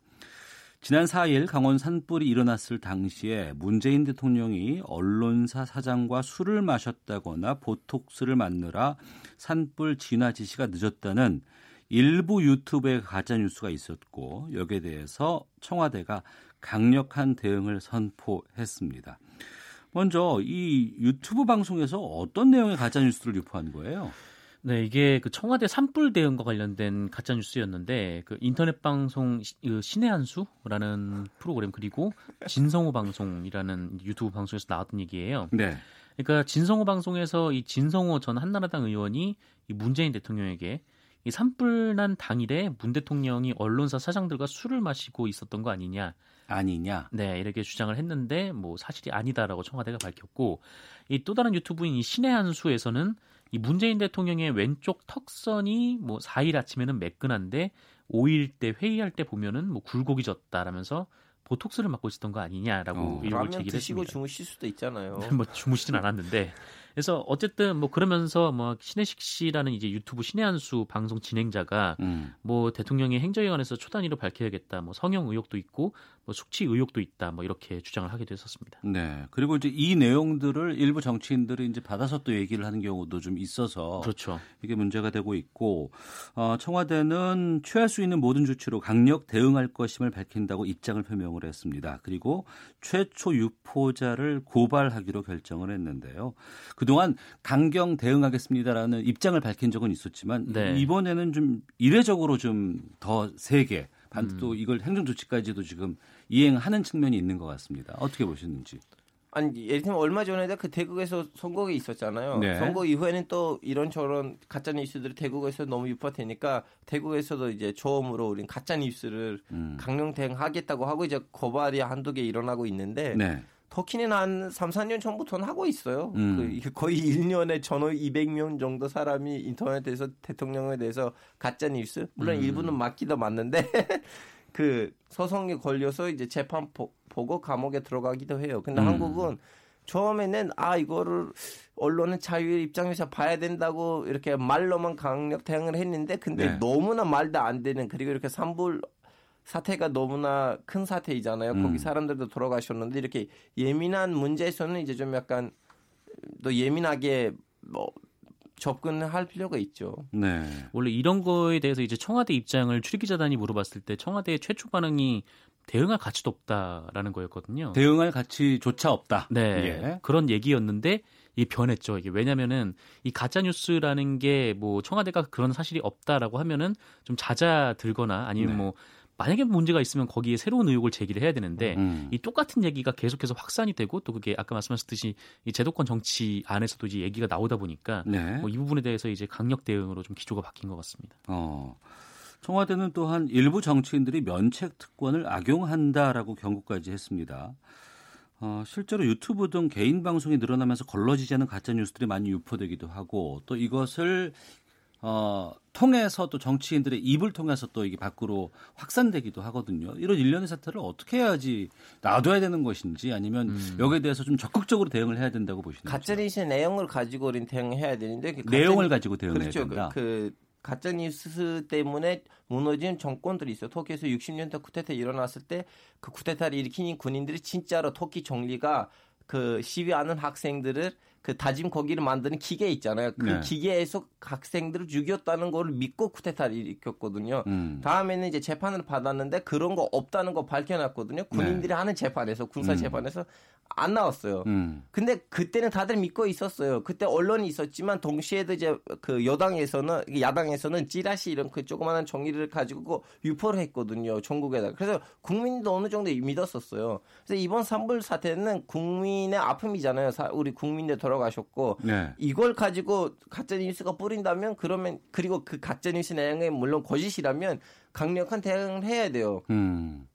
지난 4일 강원 산불이 일어났을 당시에 문재인 대통령이 언론사 사장과 술을 마셨다거나 보톡스를 맞느라 산불 진화 지시가 늦었다는 일부 유튜브의 가짜 뉴스가 있었고 여기에 대해서 청와대가 강력한 대응을 선포했습니다. 먼저 이 유튜브 방송에서 어떤 내용의 가짜 뉴스를 유포한 거예요? 네, 이게 그 청와대 산불 대응과 관련된 가짜 뉴스였는데 그 인터넷 방송 그 신의 한수라는 프로그램 그리고 진성호 방송이라는 유튜브 방송에서 나왔던 얘기예요. 네. 그러니까 진성호 방송에서 이 진성호 전 한나라당 의원이 이 문재인 대통령에게 이 산불 난 당일에 문 대통령이 언론사 사장들과 술을 마시고 있었던 거 아니냐. 아니냐. 네, 이렇게 주장을 했는데 뭐 사실이 아니다라고 청와대가 밝혔고 이 또 다른 유튜브인 이 신의 한수에서는 이 문재인 대통령의 왼쪽 턱선이 뭐 4일 아침에는 매끈한데 5일 때 회의할 때 보면은 뭐 굴곡이 졌다라면서 보톡스를 맞고 있었던 거 아니냐라고 어. 의혹을 제기했습니다. 드시고 주무실 수도 있잖아요. 뭐 주무시진 않았는데 그래서 어쨌든 뭐 그러면서 뭐 신혜식 씨라는 이제 유튜브 신의 한수 방송 진행자가 음. 뭐 대통령의 행정에 관해서 초단위로 밝혀야겠다. 뭐 성형 의혹도 있고 뭐 숙취 의혹도 있다. 뭐 이렇게 주장을 하기도 했었습니다. 네. 그리고 이제 이 내용들을 일부 정치인들이 이제 받아서 또 얘기를 하는 경우도 좀 있어서 그렇죠. 이게 문제가 되고 있고 어, 청와대는 취할 수 있는 모든 조치로 강력 대응할 것임을 밝힌다고 입장을 표명을 했습니다. 그리고 최초 유포자를 고발하기로 결정을 했는데요. 그 그동안 강경 대응하겠습니다라는 입장을 밝힌 적은 있었지만 네. 이번에는 좀 이례적으로 좀 더 세게 반또 음. 이걸 행정 조치까지도 지금 이행하는 측면이 있는 것 같습니다. 어떻게 보셨는지. 아니 예를 들면 얼마 전에 그 대국에서 선거가 있었잖아요. 네. 선거 이후에는 또 이런 저런 가짜 뉴스들이 대국에서 너무 유포되니까 대국에서도 이제 처음으로 우린 가짜 뉴스를 음. 강령 대응하겠다고 하고 이제 고발이 한두 개 일어나고 있는데 네. 터키는 한 3, 4년 전부터는 하고 있어요. 음. 그 거의 1년에 전후 200명 정도 사람이 인터넷에서 대통령에 대해서 가짜 뉴스 물론 음. 일부는 맞기도 맞는데 그 소송에 걸려서 이제 재판 보, 고 감옥에 들어가기도 해요. 근데 음. 한국은 처음에는 아 이거를 언론의 자유 입장에서 봐야 된다고 이렇게 말로만 강력 대응을 했는데 근데 네. 너무나 말도 안 되는 그리고 이렇게 산불 사태가 너무나 큰 사태이잖아요. 음. 거기 사람들도 돌아가셨는데 이렇게 예민한 문제에서는 이제 좀 약간 더 예민하게 뭐 접근할 필요가 있죠. 네. 원래 이런 거에 대해서 이제 청와대 입장을 출입기자단이 물어봤을 때 청와대의 최초 반응이 대응할 가치도 없다라는 거였거든요. 대응할 가치조차 없다. 네. 예. 그런 얘기였는데 이 변했죠. 이게 왜냐면은 이 가짜 뉴스라는 게 뭐 청와대가 그런 사실이 없다라고 하면은 좀 잦아들거나 아니면 네. 뭐 만약에 문제가 있으면 거기에 새로운 의혹을 제기를 해야 되는데 음. 이 똑같은 얘기가 계속해서 확산이 되고 또 그게 아까 말씀하셨듯이 이 제도권 정치 안에서도 이제 얘기가 나오다 보니까 네. 뭐 이 부분에 대해서 이제 강력 대응으로 좀 기조가 바뀐 것 같습니다. 어. 청와대는 또한 일부 정치인들이 면책 특권을 악용한다라고 경고까지 했습니다. 어, 실제로 유튜브 등 개인 방송이 늘어나면서 걸러지지 않은 가짜 뉴스들이 많이 유포되기도 하고 또 이것을 어, 통해서 또 정치인들의 입을 통해서 또 이게 밖으로 확산되기도 하거든요. 이런 일련의 사태를 어떻게 해야지 놔둬야 되는 것인지 아니면 음. 여기에 대해서 좀 적극적으로 대응을 해야 된다고 보시나요? 가짜 뉴스 내용을 가지고 우리는 대응해야 되는데 그 내용을 가지고 대응해야 그렇죠. 된다. 그, 그 가짜 뉴스 때문에 무너진 정권들이 있어요. 터키에서 60년대 쿠데타 일어났을 때 그 쿠데타를 일으킨 군인들이 진짜로 터키 정리가 그 시위하는 학생들을 그 다짐 거기를 만드는 기계 있잖아요. 그 네. 기계에서 학생들을 죽였다는 걸 믿고 쿠데타를 일으켰거든요. 음. 다음에는 이제 재판을 받았는데 그런 거 없다는 거 밝혀놨거든요. 군인들이 네. 하는 재판에서 군사 음. 재판에서 안 나왔어요. 음. 근데 그때는 다들 믿고 있었어요. 그때 언론이 있었지만 동시에도 이제 그 여당에서는 야당에서는 찌라시 이런 그 조그마한 정의를 가지고 유포를 했거든요. 전국에다. 그래서 국민도 어느 정도 믿었었어요. 그래서 이번 산불 사태는 국민의 아픔이잖아요. 우리 국민들 돌아가셨고 네. 이걸 가지고 가짜 뉴스가 뿌린다면 그러면 그리고 그 가짜 뉴스 내용이 물론 거짓이라면 강력한 대응을 해야 돼요. 음.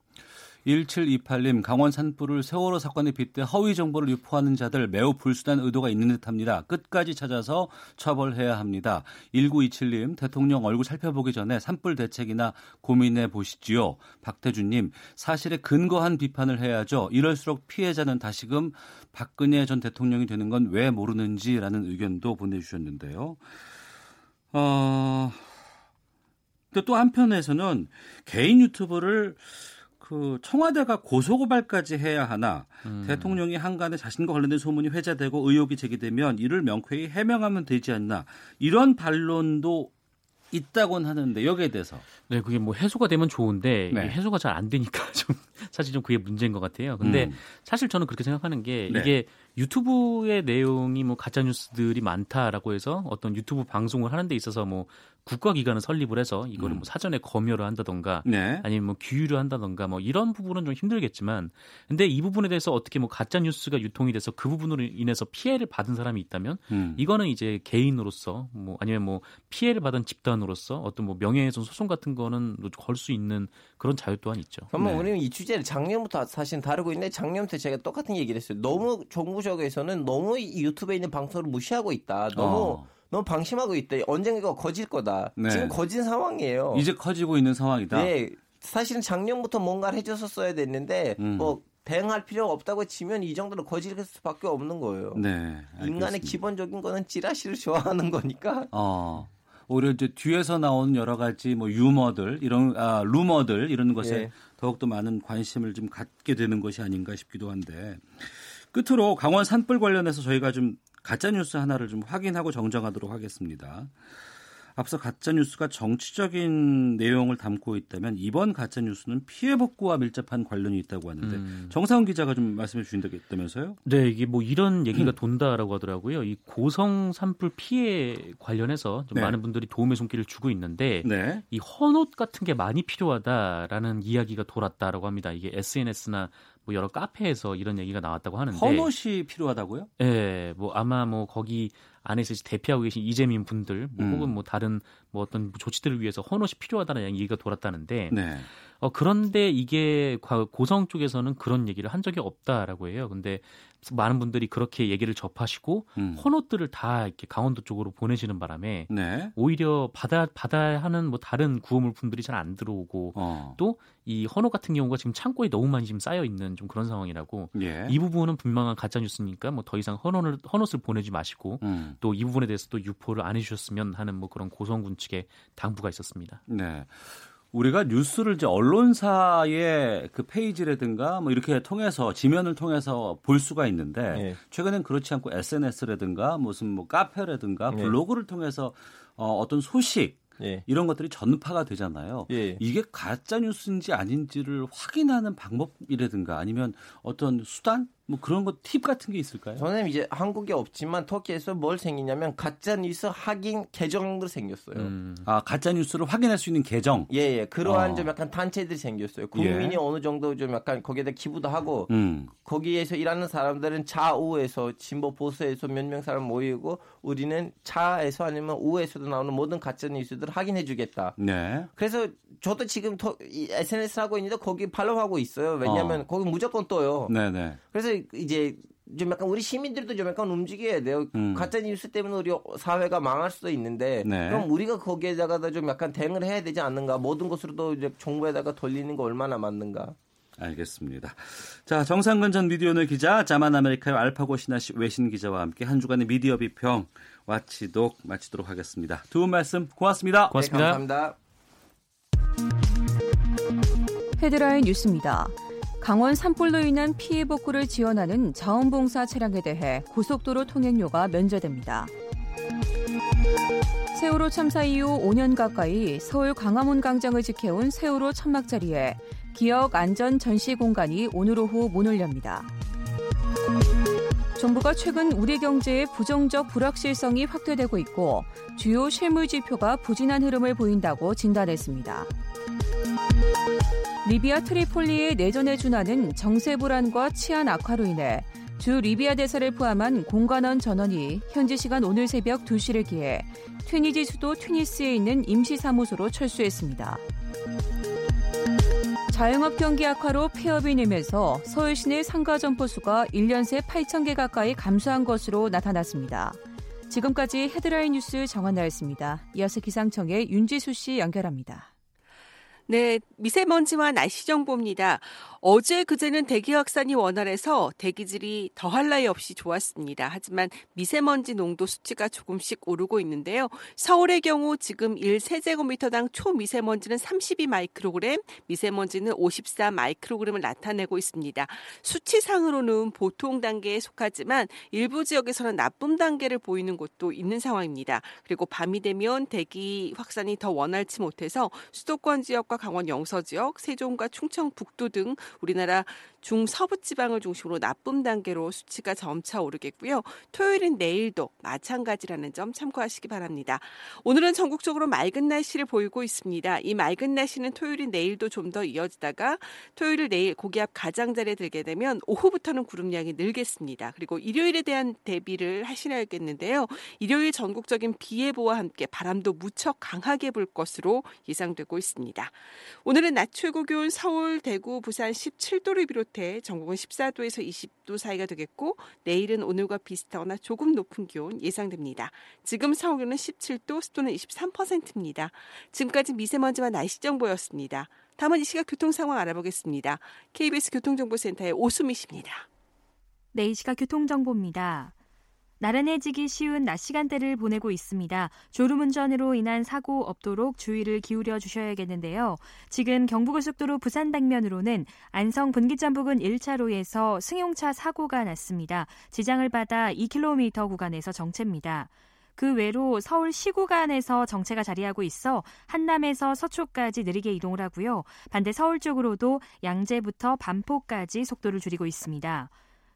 1728님 강원 산불을 세월호 사건에 빗대 허위 정보를 유포하는 자들 매우 불순한 의도가 있는 듯합니다. 끝까지 찾아서 처벌해야 합니다. 1927님 대통령 얼굴 살펴보기 전에 산불 대책이나 고민해 보시지요. 박태준님 사실에 근거한 비판을 해야죠. 이럴수록 피해자는 다시금 박근혜 전 대통령이 되는 건 왜 모르는지라는 의견도 보내주셨는데요. 어... 또 한편에서는 개인 유튜브를 그 청와대가 고소고발까지 해야 하나 음. 대통령이 한간에 자신과 관련된 소문이 회자되고 의혹이 제기되면 이를 명쾌히 해명하면 되지 않나 이런 반론도 있다곤 하는데 여기에 대해서 네 그게 뭐 해소가 되면 좋은데 네. 해소가 잘 안 되니까 좀 사실 좀 그게 문제인 것 같아요. 근데 음. 사실 저는 그렇게 생각하는 게 네. 이게 유튜브의 내용이 뭐 가짜 뉴스들이 많다라고 해서 어떤 유튜브 방송을 하는 데 있어서 뭐 국가기관을 설립을 해서 이거를 음. 뭐 사전에 검열을 한다던가 네. 아니면 뭐 규율을 한다던가 뭐 이런 부분은 좀 힘들겠지만 근데 이 부분에 대해서 어떻게 뭐 가짜 뉴스가 유통이 돼서 그 부분으로 인해서 피해를 받은 사람이 있다면 음. 이거는 이제 개인으로서 뭐 아니면 뭐 피해를 받은 집단으로서 어떤 뭐 명예훼손 소송 같은 거는 걸 수 있는 그런 자유 또한 있죠. 그러면 네. 우리는 이 주제를 작년부터 사실 다루고 있는데 작년부터 제가 똑같은 얘기를 했어요. 너무 정부 적에서는 너무 유튜브에 있는 방송을 무시하고 있다. 너무 어. 너무 방심하고 있다. 언젠가 거질 거다. 네. 지금 거진 상황이에요. 이제 커지고 있는 상황이다. 네. 사실은 작년부터 뭔가를 해줬었어야 됐는데 음. 뭐 대응할 필요가 없다고 치면 이 정도로 거질 수밖에 없는 거예요. 네, 알겠습니다. 인간의 기본적인 거는 찌라시를 좋아하는 거니까. 어. 오히려 이제 뒤에서 나온 여러 가지 뭐 유머들 이런 아 루머들 이런 것에 예. 더욱더 많은 관심을 좀 갖게 되는 것이 아닌가 싶기도 한데 끝으로 강원 산불 관련해서 저희가 좀 가짜 뉴스 하나를 좀 확인하고 정정하도록 하겠습니다. 앞서 가짜 뉴스가 정치적인 내용을 담고 있다면 이번 가짜 뉴스는 피해 복구와 밀접한 관련이 있다고 하는데 음. 정상훈 기자가 좀 말씀해 주신다면서요? 네, 이게 뭐 이런 얘기가 음. 돈다라고 하더라고요. 이 고성 산불 피해 관련해서 좀 네. 많은 분들이 도움의 손길을 주고 있는데 네. 이 헌옷 같은 게 많이 필요하다라는 이야기가 돌았다라고 합니다. 이게 SNS나 뭐 여러 카페에서 이런 얘기가 나왔다고 하는데 헌옷이 필요하다고요? 네, 뭐 아마 뭐 거기 안에서 대피하고 계신 이재민 분들 뭐 음. 혹은 뭐 다른 뭐 어떤 조치들을 위해서 헌옷이 필요하다는 얘기가 돌았다는데 네. 어, 그런데 이게 고성 쪽에서는 그런 얘기를 한 적이 없다라고 해요. 근데 많은 분들이 그렇게 얘기를 접하시고 음. 헌옷들을 다 이렇게 강원도 쪽으로 보내시는 바람에 네. 오히려 바다 바다에 하는 뭐 다른 구호 물품들이 잘 안 들어오고 어. 또이 헌옷 같은 경우가 지금 창고에 너무 많이 지금 쌓여 있는 좀 그런 상황이라고 예. 이 부분은 분명한 가짜 뉴스니까 뭐 더 이상 헌옷을 헌옷을 보내지 마시고 음. 또이 부분에 대해서 또 유포를 안 해주셨으면 하는 뭐 그런 고성군 측의 당부가 있었습니다. 네. 우리가 뉴스를 이제 언론사의 그 페이지라든가 뭐 이렇게 통해서 지면을 통해서 볼 수가 있는데 네. 최근엔 그렇지 않고 SNS라든가 무슨 뭐 카페라든가 네. 블로그를 통해서 어, 어떤 소식 예. 이런 것들이 전파가 되잖아요. 예. 이게 가짜 뉴스인지 아닌지를 확인하는 방법이라든가 아니면 어떤 수단 뭐 그런 거 팁 같은 게 있을까요? 저는 이제 한국에 없지만 터키에서 뭘 생기냐면 가짜 뉴스 확인 계정도 생겼어요. 음. 아 가짜 뉴스를 확인할 수 있는 계정? 예예. 예. 그러한 어. 좀 약간 단체들이 생겼어요. 국민이 예. 어느 정도 좀 약간 거기에다 기부도 하고 음. 거기에서 일하는 사람들은 좌우에서 진보 보수에서 몇 명 사람 모이고 우리는 차에서 아니면 우에서도 나오는 모든 가짜 뉴스들을 확인해주겠다. 네. 그래서 저도 지금 더, SNS 하고 있는데 거기 팔로우하고 있어요. 왜냐하면 어. 거기 무조건 떠요. 네네. 그래서 이제 좀 약간 우리 시민들도 좀 약간 움직여야 돼요. 음. 가짜 뉴스 때문에 우리 사회가 망할 수도 있는데 네. 그럼 우리가 거기에다가 좀 약간 대응을 해야 되지 않는가? 모든 것으로도 이제 정부에다가 돌리는 거 얼마나 맞는가? 알겠습니다. 자, 정상근 전 미디어오늘 기자, 자만 아메리카의 알파고 시나씨 외신 기자와 함께 한 주간의 미디어 비평 watchdog 마치도록 하겠습니다. 두 분 말씀 고맙습니다. 고맙습니다. 네, 감사합니다. 헤드라인 뉴스입니다. 강원 산불로 인한 피해 복구를 지원하는 자원봉사 차량에 대해 고속도로 통행료가 면제됩니다. 세월호 참사 이후 5년 가까이 서울 광화문 광장을 지켜온 세월호 천막 자리에 기억 안전 전시 공간이 오늘 오후 문을 엽니다. 정부가 최근 우리 경제의 부정적 불확실성이 확대되고 있고 주요 실물 지표가 부진한 흐름을 보인다고 진단했습니다. 리비아 트리폴리의 내전에 준하는 정세 불안과 치안 악화로 인해 주 리비아 대사를 포함한 공관원 전원이 현지 시간 오늘 새벽 2시를 기해 튀니지 수도 튀니스에 있는 임시사무소로 철수했습니다. 자영업 경기 악화로 폐업이 늘면서 서울 시내 상가 점포 수가 1년 새 8천 개 가까이 감소한 것으로 나타났습니다. 지금까지 헤드라인 뉴스 정한나였습니다. 이어서 기상청의 윤지수 씨 연결합니다. 네, 미세먼지와 날씨 정보입니다. 어제 그제는 대기 확산이 원활해서 대기질이 더할 나위 없이 좋았습니다. 하지만 미세먼지 농도 수치가 조금씩 오르고 있는데요. 서울의 경우 지금 1세제곱미터당 초미세먼지는 32 마이크로그램, 미세먼지는 54 마이크로그램을 나타내고 있습니다. 수치상으로는 보통 단계에 속하지만 일부 지역에서는 나쁨 단계를 보이는 곳도 있는 상황입니다. 그리고 밤이 되면 대기 확산이 더 원활치 못해서 수도권 지역과 강원 영서 지역, 세종과 충청 북도 등 우리나라 중서부 지방을 중심으로 나쁨 단계로 수치가 점차 오르겠고요. 토요일은 내일도 마찬가지라는 점 참고하시기 바랍니다. 오늘은 전국적으로 맑은 날씨를 보이고 있습니다. 이 맑은 날씨는 토요일인 내일도 좀 더 이어지다가 토요일 내일 고기압 가장자리에 들게 되면 오후부터는 구름량이 늘겠습니다. 그리고 일요일에 대한 대비를 하시야겠는데요. 일요일 전국적인 비 예보와 함께 바람도 무척 강하게 불 것으로 예상되고 있습니다. 오늘은 낮 최고 기온 서울, 대구, 부산 17도를 비롯 해 전국은 14도에서 20도 사이가 되겠고 내일은 오늘과 비슷하거나 조금 높은 기온 예상됩니다. 지금 서울은 17도, 습도는 23%입니다. 지금까지 미세먼지와 날씨 정보였습니다. 다음은 이 시각 교통 상황 알아보겠습니다. KBS 교통정보센터의 오수미 씨입니다. 네, 이 시각 교통정보입니다. 나른해지기 쉬운 낮 시간대를 보내고 있습니다. 졸음운전으로 인한 사고 없도록 주의를 기울여 주셔야겠는데요. 지금 경부고속도로 부산 방면으로는 안성 분기점 부근 1차로에서 승용차 사고가 났습니다. 지장을 받아 2km 구간에서 정체입니다. 그 외로 서울 시구간에서 정체가 자리하고 있어 한남에서 서초까지 느리게 이동을 하고요. 반대 서울 쪽으로도 양재부터 반포까지 속도를 줄이고 있습니다.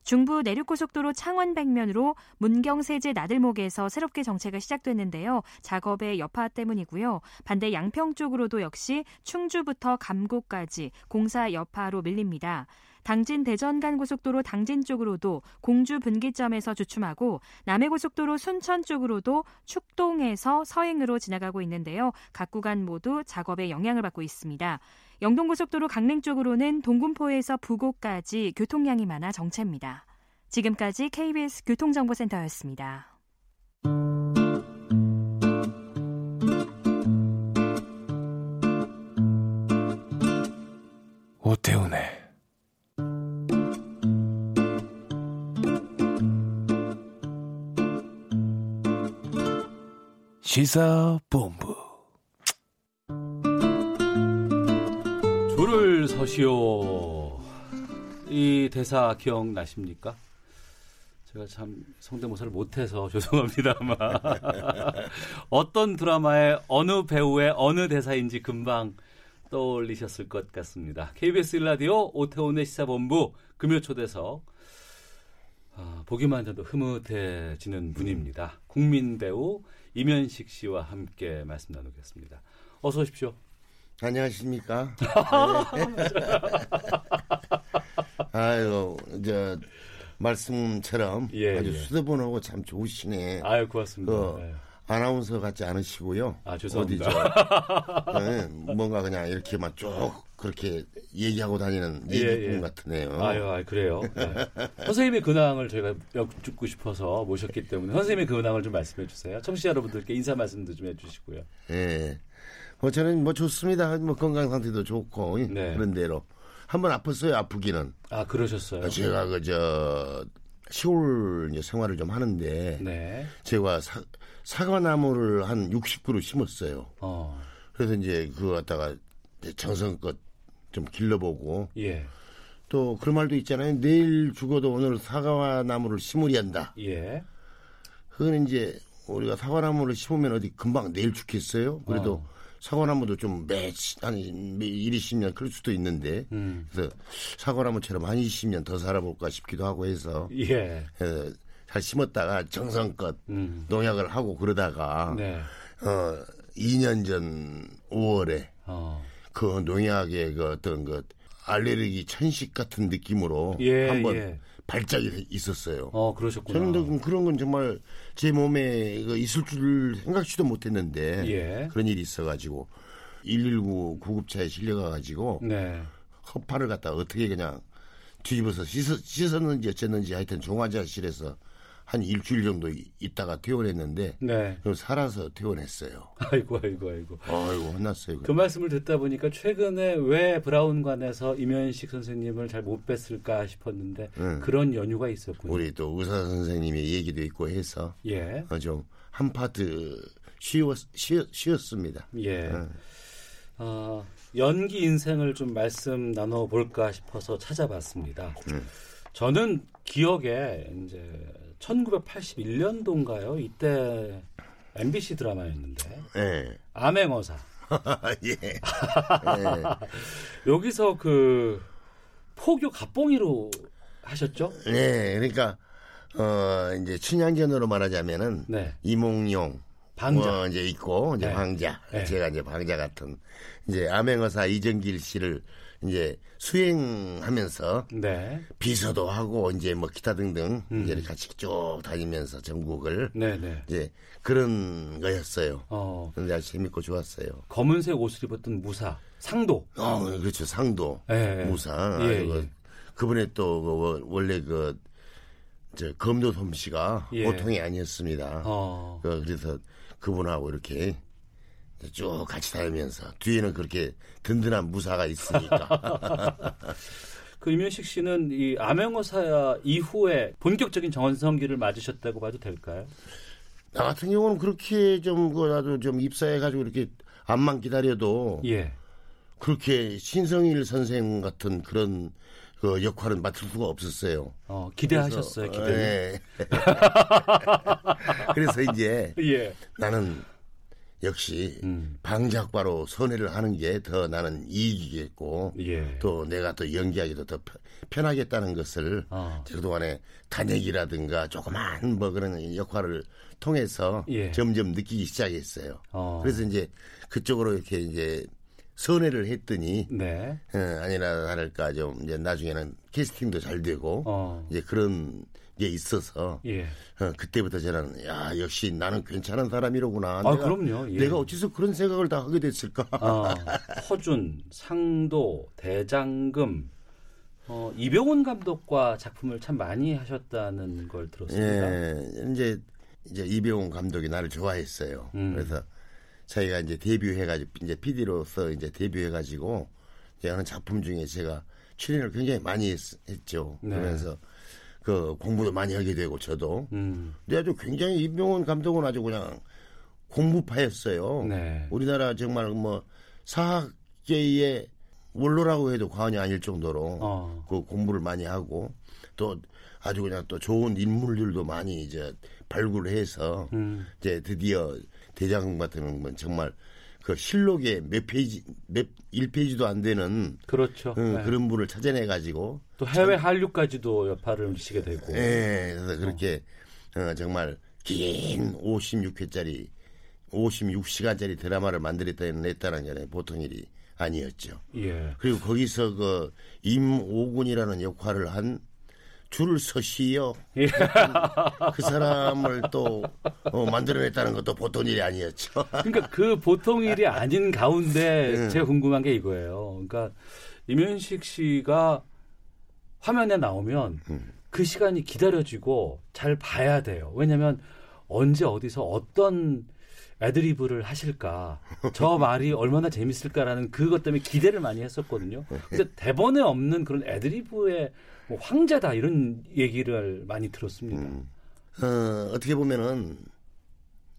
중부 내륙고속도로 창원 백면으로 문경세제 나들목에서 새롭게 정체가 시작됐는데요. 작업의 여파 때문이고요. 반대 양평 쪽으로도 역시 충주부터 감곡까지 공사 여파로 밀립니다. 당진 대전 간 고속도로 당진 쪽으로도 공주 분기점에서 주춤하고 남해 고속도로 순천 쪽으로도 축동에서 서행으로 지나가고 있는데요. 각 구간 모두 작업에 영향을 받고 있습니다. 영동고속도로 강릉 쪽으로는 동군포에서 부곡까지 교통량이 많아 정체입니다. 지금까지 KBS 교통정보센터였습니다. 오태훈의 시사본부 줄을 서시오. 이 대사 기억나십니까? 제가 참 성대모사를 못해서 죄송합니다만 어떤 드라마의 어느 배우의 어느 대사인지 금방 떠올리셨을 것 같습니다. KBS 일라디오 오태훈의 시사본부 금요 초대석 아, 보기만 해도 흐뭇해지는 분입니다. 국민 배우 이면식 씨와 함께 말씀 나누겠습니다. 어서 오십시오. 안녕하십니까? 아유, 저 말씀처럼 예, 아주 예. 수도분하고 참 좋으시네. 아유, 고맙습니다. 그, 예. 아나운서 같지 않으시고요. 아, 죄송합니다. 어디죠? 네, 뭔가 그냥 이렇게만 쭉 그렇게 얘기하고 다니는 예, 얘기꾼 예. 같으네요. 아유, 아, 그래요. 네. 선생님의 근황을 저희가 여쭙고 싶어서 모셨기 때문에 선생님의 근황을 좀 말씀해 주세요. 청취자 여러분들께 인사 말씀도 좀 해주시고요. 예. 뭐 저는 뭐 좋습니다. 뭐 건강 상태도 좋고 네. 그런 대로 한 번 아팠어요. 아프기는. 아 그러셨어요. 제가 그저 시골 이제 생활을 좀 하는데 네. 제가 사, 사과나무를 한 60그루 심었어요. 어. 그래서 이제 그거 갖다가 정성껏 좀 길러보고 예. 또 그런 말도 있잖아요. 내일 죽어도 오늘 사과나무를 심으리 한다. 예. 그건 이제 우리가 사과나무를 심으면 어디 금방 내일 죽겠어요? 그래도 어. 사과나무도 좀 매, 한, 1, 20년 그럴 수도 있는데, 음. 그래서 사과나무처럼 한 20년 더 살아볼까 싶기도 하고 해서, 예. 어, 잘 심었다가 정성껏 음. 농약을 하고 그러다가, 네. 어, 2년 전 5월에, 어. 그 농약의 그 어떤 그 알레르기 천식 같은 느낌으로 예, 한번 예. 발작이 있었어요. 어, 그러셨구나. 저는 그런 건 정말 제 몸에 있을 줄 생각지도 못했는데 예. 그런 일이 있어가지고 119 구급차에 실려가가지고 네. 허파를 갖다 어떻게 그냥 뒤집어서 씻었, 씻었는지 어쨌는지 하여튼 종화자실에서 한 일주일 정도 있다가 퇴원했는데 네. 살아서 퇴원했어요. 아이고 아이고 아이고. 아이고 혼났어요. 그 말씀을 듣다 보니까 최근에 왜 브라운관에서 임현식 선생님을 잘 못 뵀을까 싶었는데 응. 그런 연유가 있었군요. 우리 또 의사 선생님의 얘기도 있고 해서 예. 어, 좀한 파트 쉬었, 쉬었, 쉬었습니다. 예. 응. 어, 연기 인생을 좀 말씀 나눠볼까 싶어서 찾아봤습니다. 응. 저는 기억에 이제 1981년도인가요? 이때 MBC 드라마였는데. 네. 암행어사. 예. 예. 여기서 그 포교 갑봉이로 하셨죠? 네. 그러니까 어 이제 춘향전으로 말하자면은 네. 이몽용 방자 뭐 이제 있고 이제 네. 방자 네. 제가 이제 방자 같은 이제 암행어사 이정길 씨를 이제 수행하면서 네. 비서도 하고 이제 뭐 기타 등등 음. 이제 같이 쭉 다니면서 전국을 네네. 네. 이제 그런 거였어요. 어. 근데 아주 재밌고 좋았어요. 검은색 옷을 입었던 무사 상도. 어, 그렇죠 상도 네. 무사. 예, 예. 그분의 또그 원래 그 저 검도 솜씨가 예. 보통이 아니었습니다. 어. 그, 그래서 그분하고 이렇게 쭉 같이 다니면서 뒤에는 그렇게 든든한 무사가 있으니까. 그 임현식 씨는 이 암행어사 이후에 본격적인 전성기를 맞으셨다고 봐도 될까요? 나 같은 경우는 그렇게 좀, 그, 나도 좀 입사해가지고 이렇게 암만 기다려도. 예. 그렇게 신성일 선생 같은 그런 그 역할은 맡을 수가 없었어요. 어, 기대하셨어요, 기대. 네. 그래서 이제 예. 나는 역시 음. 방작과로 선회를 하는 게 더 나는 이익이겠고 예. 또 내가 또 연기하기도 더 편하겠다는 것을 어. 그동안에 단역이라든가 조그만 뭐 그런 역할을 통해서 예. 점점 느끼기 시작했어요. 어. 그래서 이제 그쪽으로 이렇게 이제 선회를 했더니 네. 어, 아니라 다를까 좀 이제 나중에는 캐스팅도 잘 되고 어. 이제 그런 게 있어서 예. 어, 그때부터 저는 야 역시 나는 괜찮은 사람이로구나. 아 내가, 그럼요. 예. 내가 어째서 그런 생각을 다 하게 됐을까? 아, 허준, 상도, 대장금. 어, 이병훈 감독과 작품을 참 많이 하셨다는 걸 들었습니다. 예, 이제 이제 이병훈 감독이 나를 좋아했어요. 음. 그래서 저희가 이제 데뷔해가지고 이제 PD로서 이제 데뷔해가지고 이제 하는 작품 중에 제가 출연을 굉장히 많이 했, 죠 네. 그러면서 그 공부도 많이 하게 되고 저도. 음. 근데 아주 굉장히 이병헌 감독은 아주 그냥 공부파였어요. 네. 우리나라 정말 뭐 사학계의 원로라고 해도 과언이 아닐 정도로 어. 그 공부를 많이 하고 또 아주 그냥 또 좋은 인물들도 많이 이제 발굴해서 음. 이제 드디어 대장금 같은 건 정말 그 실록에 몇 페이지, 몇 1페이지도 안 되는 그렇죠. 응, 네. 그런 분을 찾아내 가지고 또 해외 한류까지도 여파를 미치게 되고. 네, 그래서 그렇게 어. 어, 정말 긴 56회짜리 56시간짜리 드라마를 만들었다는 게 보통 일이 아니었죠. 예. 그리고 거기서 그 임오군이라는 역할을 한 줄을 서시요. 예. 그 사람을 또 어, 만들어냈다는 것도 보통 일이 아니었죠. 그러니까 그 보통 일이 아닌 가운데 네. 제가 궁금한 게 이거예요. 그러니까 이면식 씨가 화면에 나오면 음. 그 시간이 기다려지고 잘 봐야 돼요. 왜냐하면 언제 어디서 어떤 애드리브를 하실까 저 말이 얼마나 재밌을까라는 그것 때문에 기대를 많이 했었거든요. 근데 대본에 없는 그런 애드리브의 뭐 황제다 이런 얘기를 많이 들었습니다. 음. 어, 어떻게 보면은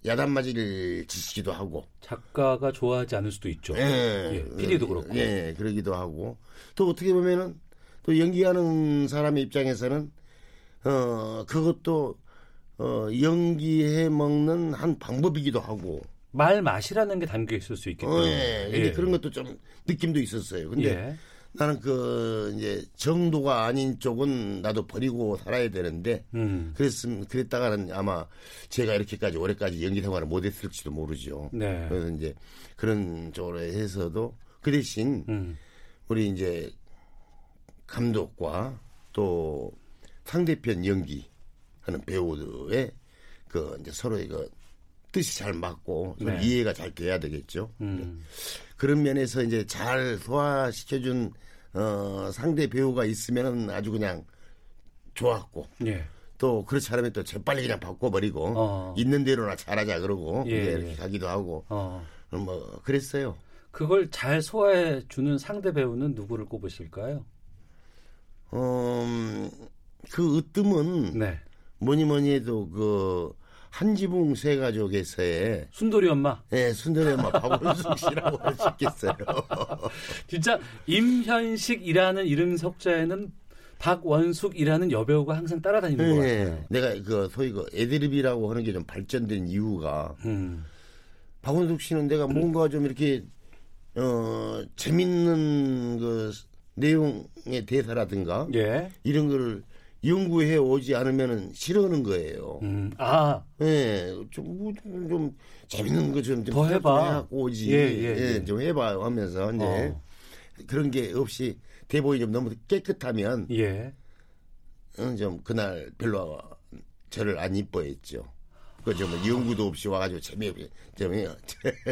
야단 맞이를 지시기도 하고 작가가 좋아하지 않을 수도 있죠. 예, 예 PD도 그렇고. 예, 그러기도 하고 또 어떻게 보면은 또 연기하는 사람의 입장에서는 어 그것도 어 연기해 먹는 한 방법이기도 하고 말 맛이라는 게 담겨 있을 수 있겠죠. 어, 예, 예. 그런 것도 좀 느낌도 있었어요. 근데 예. 나는 그 이제 정도가 아닌 쪽은 나도 버리고 살아야 되는데 음. 그랬음 그랬다가는 아마 제가 이렇게까지 올해까지 연기 생활을 못했을지도 모르죠. 네. 그래서 이제 그런 쪽으로 해서도 그 대신 음. 우리 이제 감독과 또 상대편 연기하는 배우들의 그 이제 서로의 그 뜻이 잘 맞고 네. 이해가 잘 돼야 되겠죠. 음. 그런 면에서 이제 잘 소화시켜준 어, 상대 배우가 있으면은 아주 그냥 좋았고. 예. 또 그렇지 않으면 또 재빨리 그냥 바꿔버리고 어. 있는 대로나 잘하자 그러고 예, 이렇게 예. 가기도 하고 어. 뭐 그랬어요. 그걸 잘 소화해 주는 상대 배우는 누구를 꼽으실까요? 음, 그 으뜸은 네. 뭐니 뭐니 해도 그 한지붕 세 가족에서의 순돌이 엄마. 네, 순돌이 엄마 박원숙 씨라고 할 수 있겠어요. 진짜 임현식이라는 이름 석자에는 박원숙이라는 여배우가 항상 따라다니는 네, 것 같아요. 내가 그 소위 그 애드립이라고 하는 게 좀 발전된 이유가 음. 박원숙 씨는 내가 뭔가 좀 이렇게 어 재밌는 그 내용의 대사라든가 예. 이런 거를 연구해 오지 않으면 싫어하는 거예요. 음, 아, 예, 네, 좀, 뭐, 좀, 재밌는 거 좀, 더 해봐. 오지. 예, 예, 예, 예. 좀 해봐 하면서, 이제, 어. 그런 게 없이 대본이 좀 너무 깨끗하면, 예. 어, 좀, 그날 별로 저를 안 이뻐했죠. 그좀 뭐 연구도 없이 와가지고 재미없게 좀 해요.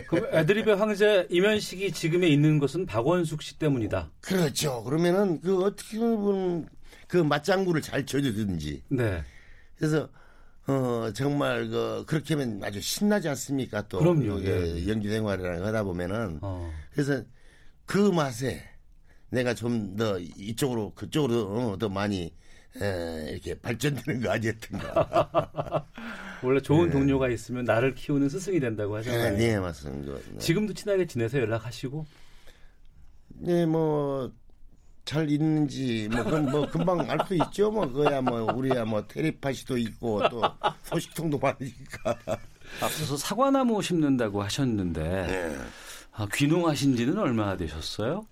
그럼 애드립의 황제 이면식이 지금에 있는 것은 박원숙 씨 때문이다. 그렇죠. 그러면은 그 어떻게 보면 그 맞장구를 잘 쳐주든지. 네. 그래서 어 정말 그 그렇게 하면 아주 신나지 않습니까? 또 그럼요. 예. 연기 생활이랑 하다 보면은 어. 그래서 그 맛에 내가 좀 더 이쪽으로 그쪽으로 어, 더 많이 에, 이렇게 발전되는 거 아니었던가. 원래 좋은 네. 동료가 있으면 나를 키우는 스승이 된다고 하잖아요. 네, 네 맞습니다. 네. 지금도 친하게 지내서 연락하시고? 네, 뭐, 잘 있는지 뭐 그럼 뭐 금방 알 수 있죠 뭐 그야 뭐 우리야 뭐 테레파시도 있고 또 소식통도 많으니까 앞서서 사과나무 심는다고 하셨는데 네. 아, 귀농하신 지는 얼마나 되셨어요?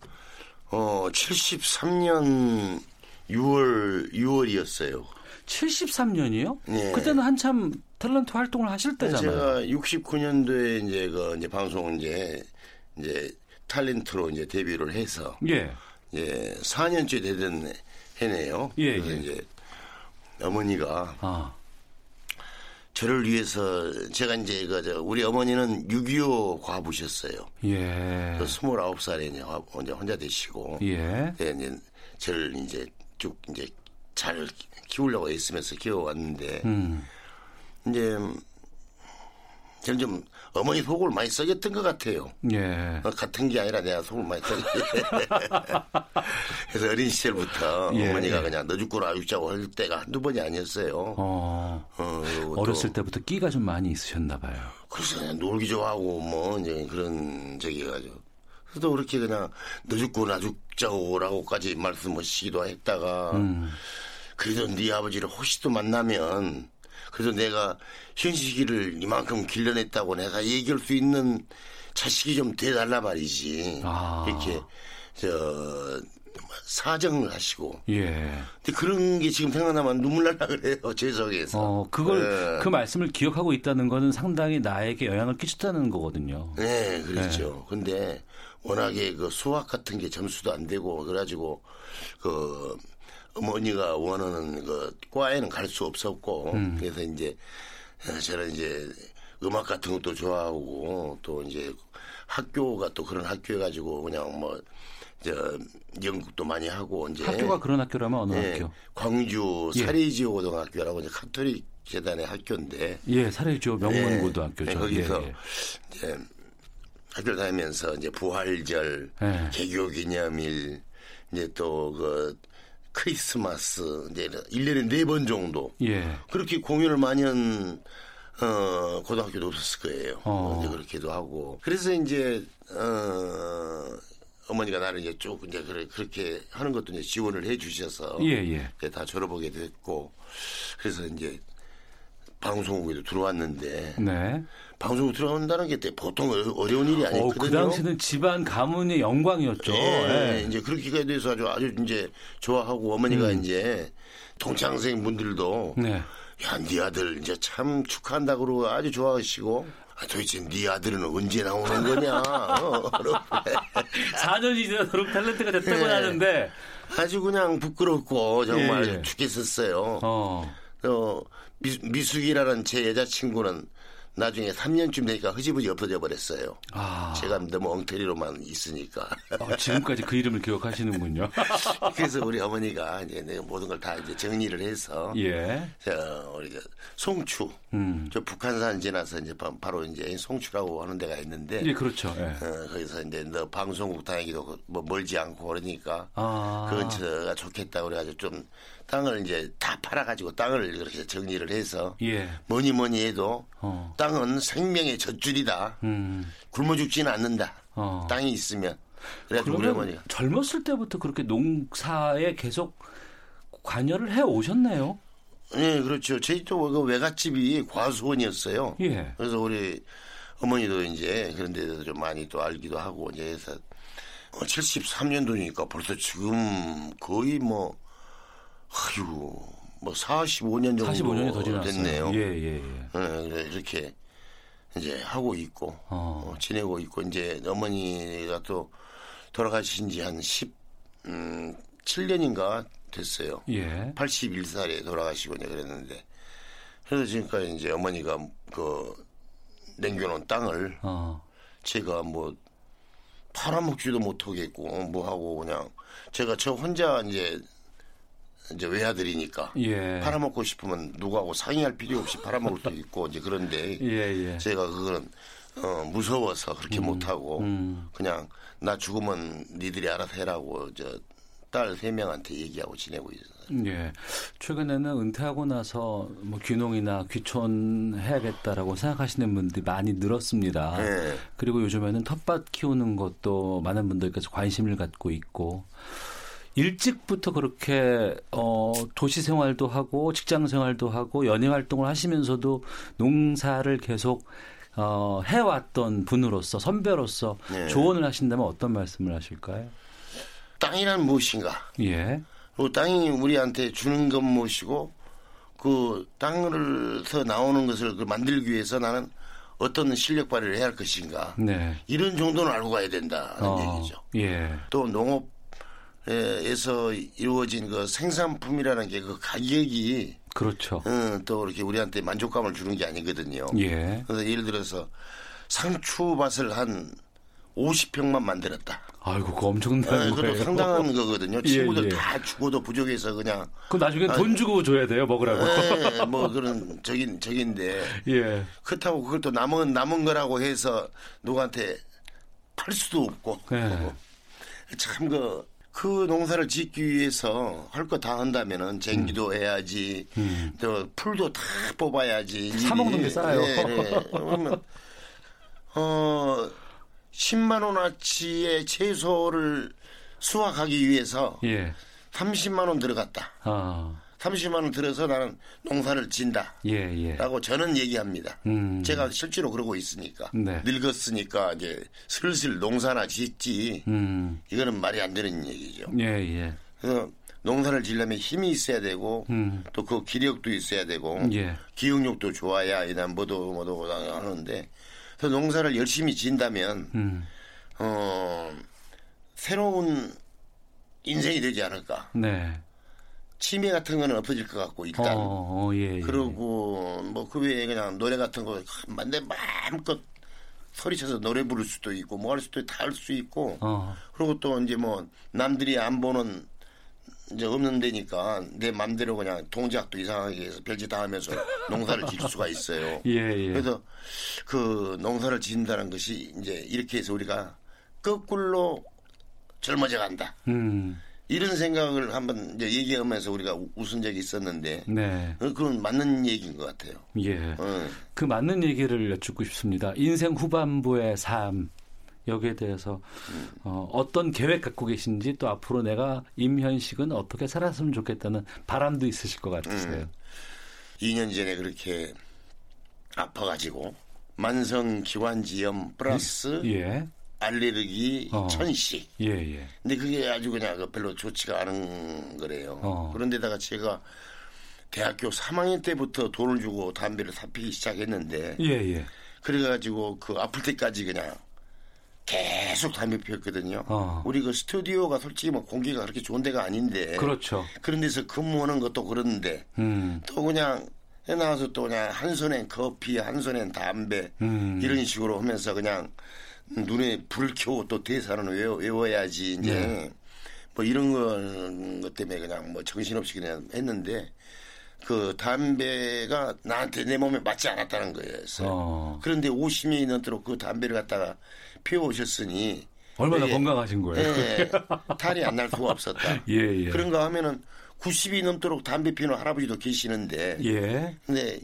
어 73년 6월 6월이었어요. 73년이요? 네. 그때는 한참 탤런트 활동을 하실 때잖아요. 제가 69년도에 이제 그 이제 방송 이제 이제 탤런트로 이제 데뷔를 해서 예. 예, 4년째 되던 해네요. 예, 그래서 예. 이제 어머니가 아. 저를 위해서 제가 이제 그 우리 어머니는 6.25 과부셨어요. 예. 29살에 이제 혼자 혼자 되시고 예. 네, 이제 저를 이제 쭉 이제 잘 키우려고 애쓰면서 키워왔는데 음. 이제 저는 좀 어머니 속을 많이 썩였던 것 같아요. 예. 어, 같은 게 아니라 내가 속을 많이 썩였 그래서 어린 시절부터 예. 어머니가 그냥 너 죽고 나 죽자고 할 때가 한두 번이 아니었어요. 어. 어 어렸을 때부터 끼가 좀 많이 있으셨나 봐요. 그래서 그냥 놀기 좋아하고 뭐 이제 그런 적이 가지고 그래서 그렇게 그냥 너 죽고 나 죽자고라고까지 말씀하시기도 했다가 음. 그래도 네 아버지를 혹시도 만나면 그래서 내가 현식이를 이만큼 길러냈다고 내가 얘기할 수 있는 자식이 좀 돼달라 말이지. 아. 이렇게 저 사정을 하시고. 예. 근데 그런 게 지금 생각나면 눈물 날라 그래요. 제 속에서. 어, 그걸 네. 그 말씀을 기억하고 있다는 거는 상당히 나에게 영향을 끼쳤다는 거거든요. 네, 그렇죠. 네. 근데 워낙에 그 수학 같은 게 점수도 안 되고 그래가지고 그 어머니가 원하는 그 과에는 갈 수 없었고 음. 그래서 이제 저는 이제 음악 같은 것도 좋아하고 또 이제 학교가 또 그런 학교 해가지고 그냥 뭐 저 연극도 많이 하고 이제 학교가 그런 학교라면 어느 네, 학교? 광주 예. 사례지오 고등학교라고 이제 카톨릭 재단의 학교인데 예 사례지오 명문 고등학교죠. 네, 거기서 예, 예. 이제 학교를 다니면서 이제 부활절, 예. 개교 기념일 이제 또그 크리스마스 이제 1년에 네 번 정도 예. 그렇게 공연을 많이 한 어, 고등학교도 없었을 거예요. 어. 이제 그렇게도 하고. 그래서 이제, 어, 어머니가 나를 이제 쭉 이제 그래, 그렇게 하는 것도 이제 지원을 해 주셔서. 예, 예. 다 졸업하게 됐고. 그래서 이제 방송국에도 들어왔는데. 네. 방송국 들어온다는 게 보통 어려운 일이 아니거든요. 어, 그 당시는 집안 가문의 영광이었죠. 네, 네. 이제 그렇게가 돼서 아주 아주 이제 좋아하고 어머니가 음. 이제 동창생 분들도 네. 야, 네 아들 이제 참 축하한다 그러고 아주 좋아하시고 아, 도대체 네 아들은 언제 나오는 거냐? 어, 4년이 지나도록 탤런트가 됐다고 네. 하는데 아주 그냥 부끄럽고 정말 예. 죽겠었어요. 어. 어, 미, 미숙이라는 제 여자친구는 나중에 3년쯤 되니까 흐지부지 없어져 버렸어요. 아. 제가 너무 엉터리로만 있으니까. 아, 지금까지 그 이름을 기억하시는군요. 그래서 우리 어머니가 이제 내가 모든 걸 다 이제 정리를 해서 예. 저 우리 가 송추, 음. 저 북한산 지나서 이제 바로 이제 송추라고 하는 데가 있는데. 예, 그렇죠. 예. 어, 거기서 이제 너 방송국 다니기도 뭐 멀지 않고 그러니까 아. 그 근처가 좋겠다 그래가지고 좀 땅을 이제 다 팔아가지고 땅을 이렇게 정리를 해서 예. 뭐니 뭐니 해도 어. 땅은 생명의 젖줄이다. 음. 굶어 죽지는 않는다. 어. 땅이 있으면. 어머니가 젊었을 때부터 그렇게 농사에 계속 관여를 해 오셨네요. 네, 그렇죠. 저희 또그 외갓집이 과수원이었어요. 예. 그래서 우리 어머니도 이제 그런 데서 좀 많이 또 알기도 하고 이제 해서 73년도니까 어, 벌써 지금 거의 뭐 아유, 뭐 45년 정도 45년이 더 됐네요. 예, 예, 예. 네, 이렇게 이제 하고 있고 어. 어, 지내고 있고 이제 어머니가 또 돌아가신 지 한 10, 음, 7년인가 됐어요. 예. 81살에 돌아가시고 이제 그랬는데 그래서 지금까지 이제 어머니가 그 남겨놓은 땅을 어. 제가 뭐 팔아먹지도 못하겠고 뭐 하고 그냥 제가 저 혼자 이제 이제 외아들이니까 예. 팔아먹고 싶으면 누구하고 상의할 필요 없이 팔아먹을 수 있고 이제 그런데 예, 예. 제가 그거는 어, 무서워서 그렇게 음, 못하고 음. 그냥 나 죽으면 니들이 알아서 해라고 저 딸 세 명한테 얘기하고 지내고 있어요. 예. 최근에는 은퇴하고 나서 뭐 귀농이나 귀촌 해야겠다라고 생각하시는 분들이 많이 늘었습니다. 예. 그리고 요즘에는 텃밭 키우는 것도 많은 분들께서 관심을 갖고 있고 일찍부터 그렇게 어 도시 생활도 하고 직장 생활도 하고 연예 활동을 하시면서도 농사를 계속 어 해왔던 분으로서 선배로서 네. 조언을 하신다면 어떤 말씀을 하실까요? 땅이란 무엇인가? 예. 그 땅이 우리한테 주는 것 무엇이고 그 땅을서 나오는 것을 그 만들기 위해서 나는 어떤 실력 발휘를 해야 할 것인가. 네. 이런 정도는 알고 가야 된다는 어, 얘기죠. 예. 또 농업 에서 이루어진 그 생산품이라는 게 그 가격이 그렇죠. 어, 또 이렇게 우리한테 만족감을 주는 게 아니거든요. 예. 그래서 예를 들어서 상추밭을 한 50평만 만들었다. 아이고, 그 엄청난 네, 거예요. 상당한 거거든요. 예, 친구들 예, 예. 다 죽어도 부족해서 그냥. 그 나중에 아, 돈 주고 줘야 돼요, 먹으라고. 네, 뭐 그런 적인 적인데. 예. 그렇다고 그걸 또 남은 남은 거라고 해서 누구한테 팔 수도 없고. 예. 참그 그 농사를 짓기 위해서 할 거 다 한다면은 쟁기도 음. 해야지, 음. 또 풀도 다 뽑아야지. 사 먹는 게 싸요. 네, 네. 그러면 어 10만 원어치의 채소를 수확하기 위해서 예. 30만 원 들어갔다. 아. 30만 원 들어서 나는 농사를 진다. 예, 예. 라고 저는 얘기합니다. 음. 제가 실제로 그러고 있으니까. 네. 늙었으니까 이제 슬슬 농사나 짓지. 음. 이거는 말이 안 되는 얘기죠. 예, 예. 그래서 농사를 지려면 힘이 있어야 되고 음. 또그 기력도 있어야 되고 예. 기억력도 좋아야 이난 뭐도 뭐도 하는데 그래서 농사를 열심히 진다면 음. 어 새로운 인생이 되지 않을까. 네. 치매 같은 거는 없어질 것 같고 일단 어, 어, 예, 예. 그리고 뭐 그 외에 그냥 노래 같은 거 만데 마음껏 소리쳐서 노래 부를 수도 있고 뭐 할 수도 있고 다 할 수 있고 어. 그리고 또 이제 뭐 남들이 안 보는 이제 없는 데니까 내 맘대로 그냥 동작도 이상하게 해서 별짓 다 하면서 농사를 지을 수가 있어요. 예, 예. 그래서 그 농사를 지은다는 것이 이제 이렇게 해서 우리가 거꾸로 젊어져 간다. 음. 이런 생각을 한번 이제 얘기하면서 우리가 웃은 적이 있었는데 네. 어, 그건 맞는 얘기인 것 같아요. 예. 어. 그 맞는 얘기를 여쭙고 싶습니다. 인생 후반부의 삶 여기에 대해서 어, 어떤 계획 갖고 계신지 또 앞으로 내가 임현식은 어떻게 살았으면 좋겠다는 바람도 있으실 것 같으세요. 음. 2년 전에 그렇게 아파가지고 만성 기관지염 플러스 예. 알레르기 어. 천식. 예, 예. 근데 그게 아주 그냥 그 별로 좋지가 않은 거래요. 어. 그런데다가 제가 대학교 3학년 때부터 돈을 주고 담배를 사피기 시작했는데. 예, 예. 그래가지고 그 아플 때까지 그냥 계속 담배 피웠거든요. 어. 우리 그 스튜디오가 솔직히 뭐 공기가 그렇게 좋은 데가 아닌데. 그렇죠. 그런 데서 근무하는 것도 그런데. 음. 또 그냥 해 나와서 또 그냥 한 손엔 커피, 한 손엔 담배 음. 이런 식으로 하면서 그냥 눈에 불 켜고 또 대사는 외워, 외워야지 이제 네. 뭐 이런 거, 것 때문에 그냥 뭐 정신없이 그냥 했는데 그 담배가 나한테 내 몸에 맞지 않았다는 거였어요. 어. 그런데 50년이 넘도록 그 담배를 갖다가 피워오셨으니 얼마나 건강하신 거예요? 예, 탈이 안 날 수가 없었다. 예, 예. 그런가 하면은 90이 넘도록 담배 피우는 할아버지도 계시는데, 예. 근데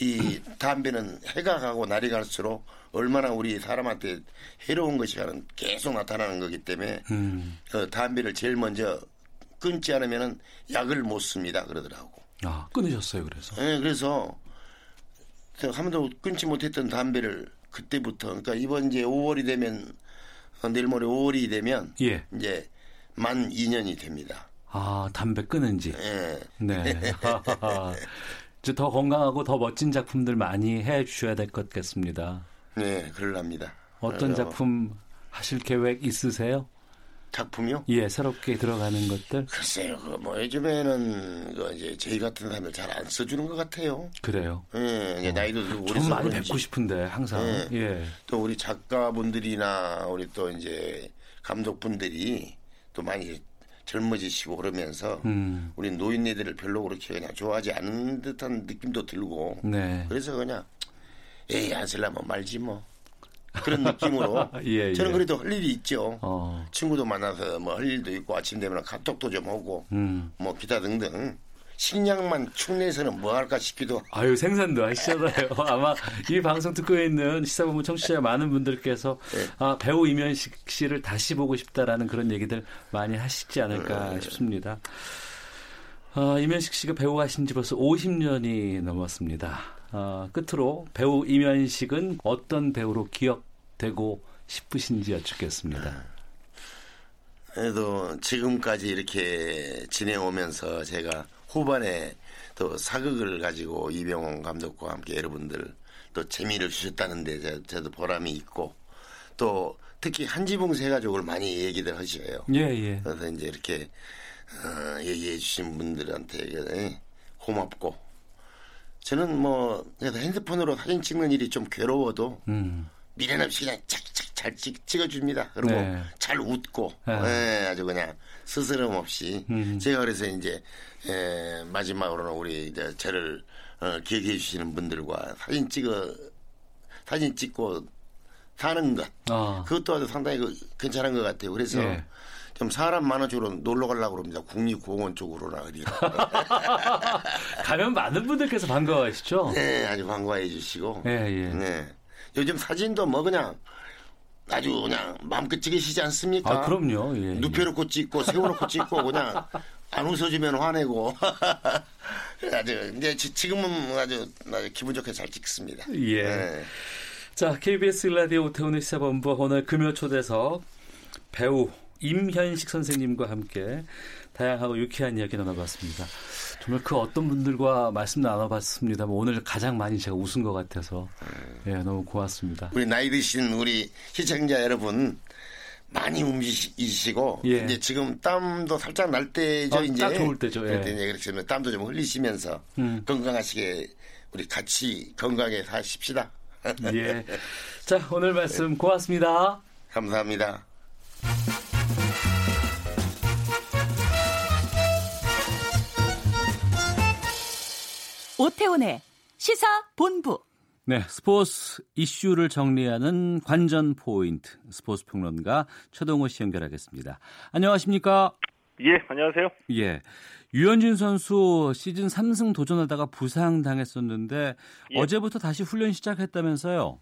이 담배는 해가 가고 날이 갈수록 얼마나 우리 사람한테 해로운 것이 계속 나타나는 거기 때문에 음. 그 담배를 제일 먼저 끊지 않으면은 약을 못 씁니다 그러더라고. 아 끊으셨어요 그래서? 네, 그래서 한 번도 끊지 못했던 담배를 그때부터 그러니까 이번 이제 5월이 되면 어, 내일 모레 5월이 되면 예. 이제 만 2년이 됩니다. 아 담배 끊은 지. 예. 네. 네. 이제 더 건강하고 더 멋진 작품들 많이 해 주셔야 될 것 같습니다. 네, 그럴랍니다. 어떤 작품 하실 계획 있으세요? 작품이요? 예, 새롭게 들어가는 것들. 글쎄요, 그뭐 요즘에는 그 이제 저희 같은 사람을 잘안 써주는 것 같아요. 그래요. 예, 어. 나이도 들고 좀 많이 그런지. 뵙고 싶은데 항상. 예. 예. 또 우리 작가분들이나 우리 또 이제 감독분들이 또 많이 젊어지시고 그러면서 음. 우리 노인네들을 별로 그렇게 그냥 좋아하지 않는 듯한 느낌도 들고. 네. 그래서 그냥 에이 안 쓸라면 말지 뭐. 그런 느낌으로 예, 예. 저는 그래도 할 일이 있죠. 어. 친구도 만나서 뭐 할 일도 있고 아침 되면 카톡도 좀 하고 음. 뭐 기타 등등 식량만 축내에서는 뭐 할까 싶기도. 아유 생산도 하시잖아요. 아마 이 방송 듣고 있는 시사본부 청취자 많은 분들께서 네. 아, 배우 이면식 씨를 다시 보고 싶다라는 그런 얘기들 많이 하시지 않을까 네. 싶습니다. 어, 이면식 씨가 배우 하신 지 벌써 50년이 넘었습니다. 어, 끝으로 배우 이면식은 어떤 배우로 기억되고 싶으신지 여쭙겠습니다. 그래도 지금까지 이렇게 지내오면서 제가 후반에 또 사극을 가지고 이병헌 감독과 함께 여러분들 또 재미를 주셨다는데 저도 보람이 있고 또 특히 한지붕 세 가족을 많이 얘기들 하셔요. 예, 예. 그래서 이제 이렇게 어, 얘기해 주신 분들한테 고맙고 저는 뭐 핸드폰으로 사진 찍는 일이 좀 괴로워도 음. 미련 없이 그냥 착착 잘 찍, 찍어줍니다. 그리고 네. 잘 웃고 네. 네, 아주 그냥 스스럼 없이 음. 제가 그래서 이제 에, 마지막으로는 우리 이제 저를 어, 기억해 주시는 분들과 사진 찍어 사진 찍고 사는 것 어. 그것도 아주 상당히 그, 괜찮은 것 같아요. 그래서 예. 좀 사람 많은 쪽으로 놀러 가려고 그럽니다. 국립공원 쪽으로나 어디 가면 많은 분들께서 반가워하시죠? 네, 아주 반가워해 주시고. 예, 예. 네. 요즘 사진도 뭐 그냥 아주 그냥 마음껏 찍으시지 않습니까? 아, 그럼요. 예, 눕혀놓고 예. 찍고 세워놓고 찍고 그냥 안 웃어주면 화내고 아주 이제 지금은 아주, 아주 기분 좋게 잘 찍습니다. 예. 네. 자, KBS 라디오 오태훈의 시사본부 오늘 금요 초대석 배우 임현식 선생님과 함께 다양하고 유쾌한 이야기 나눠봤습니다. 정말 그 어떤 분들과 말씀 나눠봤습니다만 오늘 가장 많이 제가 웃은 것 같아서 예, 너무 고맙습니다. 우리 나이 드신 우리 시청자 여러분 많이 움직이시고 예. 이제 지금 땀도 살짝 날 때죠 아, 이제 딱 좋을 때죠. 예. 그렇게 땀도 좀 흘리시면서 음. 건강하시게 우리 같이 건강에 사십시다. 예. 자 오늘 말씀 고맙습니다. 감사합니다. 오태훈의 시사 본부. 네, 스포츠 이슈를 정리하는 관전 포인트 스포츠 평론가 최동호 씨 연결하겠습니다. 안녕하십니까? 예, 안녕하세요. 예. 유현진 선수 시즌 3승 도전하다가 부상 당했었는데 예. 어제부터 다시 훈련 시작했다면서요?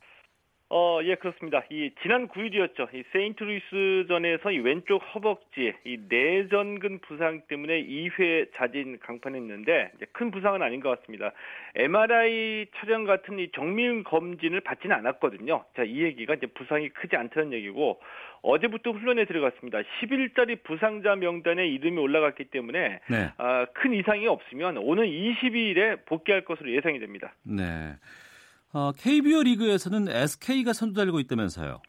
어, 예, 그렇습니다. 이 지난 9일이었죠. 이 세인트루이스전에서 이 왼쪽 허벅지 이 내전근 부상 때문에 2회 자진 강판했는데 이제 큰 부상은 아닌 것 같습니다. MRI 촬영 같은 이 정밀 검진을 받지는 않았거든요. 자, 이 얘기가 이제 부상이 크지 않다는 얘기고 어제부터 훈련에 들어갔습니다. 10일짜리 부상자 명단에 이름이 올라갔기 때문에 네. 아, 큰 이상이 없으면 오는 22일에 복귀할 것으로 예상이 됩니다. 네. 어, KBO 리그에서는 SK가 선두 달리고 있다면서요.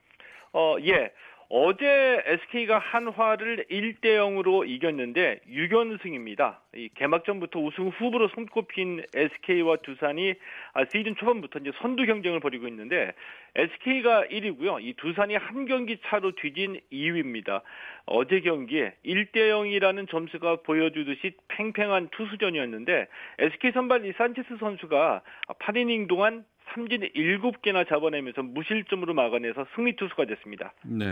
어, 예. 어제 SK가 한화를 1대 0으로 이겼는데 6연승입니다. 이 개막전부터 우승 후보로 손꼽힌 SK와 두산이 아, 시즌 초반부터 이제 선두 경쟁을 벌이고 있는데 SK가 1위고요. 이 두산이 한 경기 차로 뒤진 2위입니다. 어제 경기에 1대 0이라는 점수가 보여주듯이 팽팽한 투수전이었는데 SK 선발 이 산체스 선수가 8이닝 동안 삼진 7개나 잡아내면서 무실점으로 막아내서 승리 투수가 됐습니다. 네.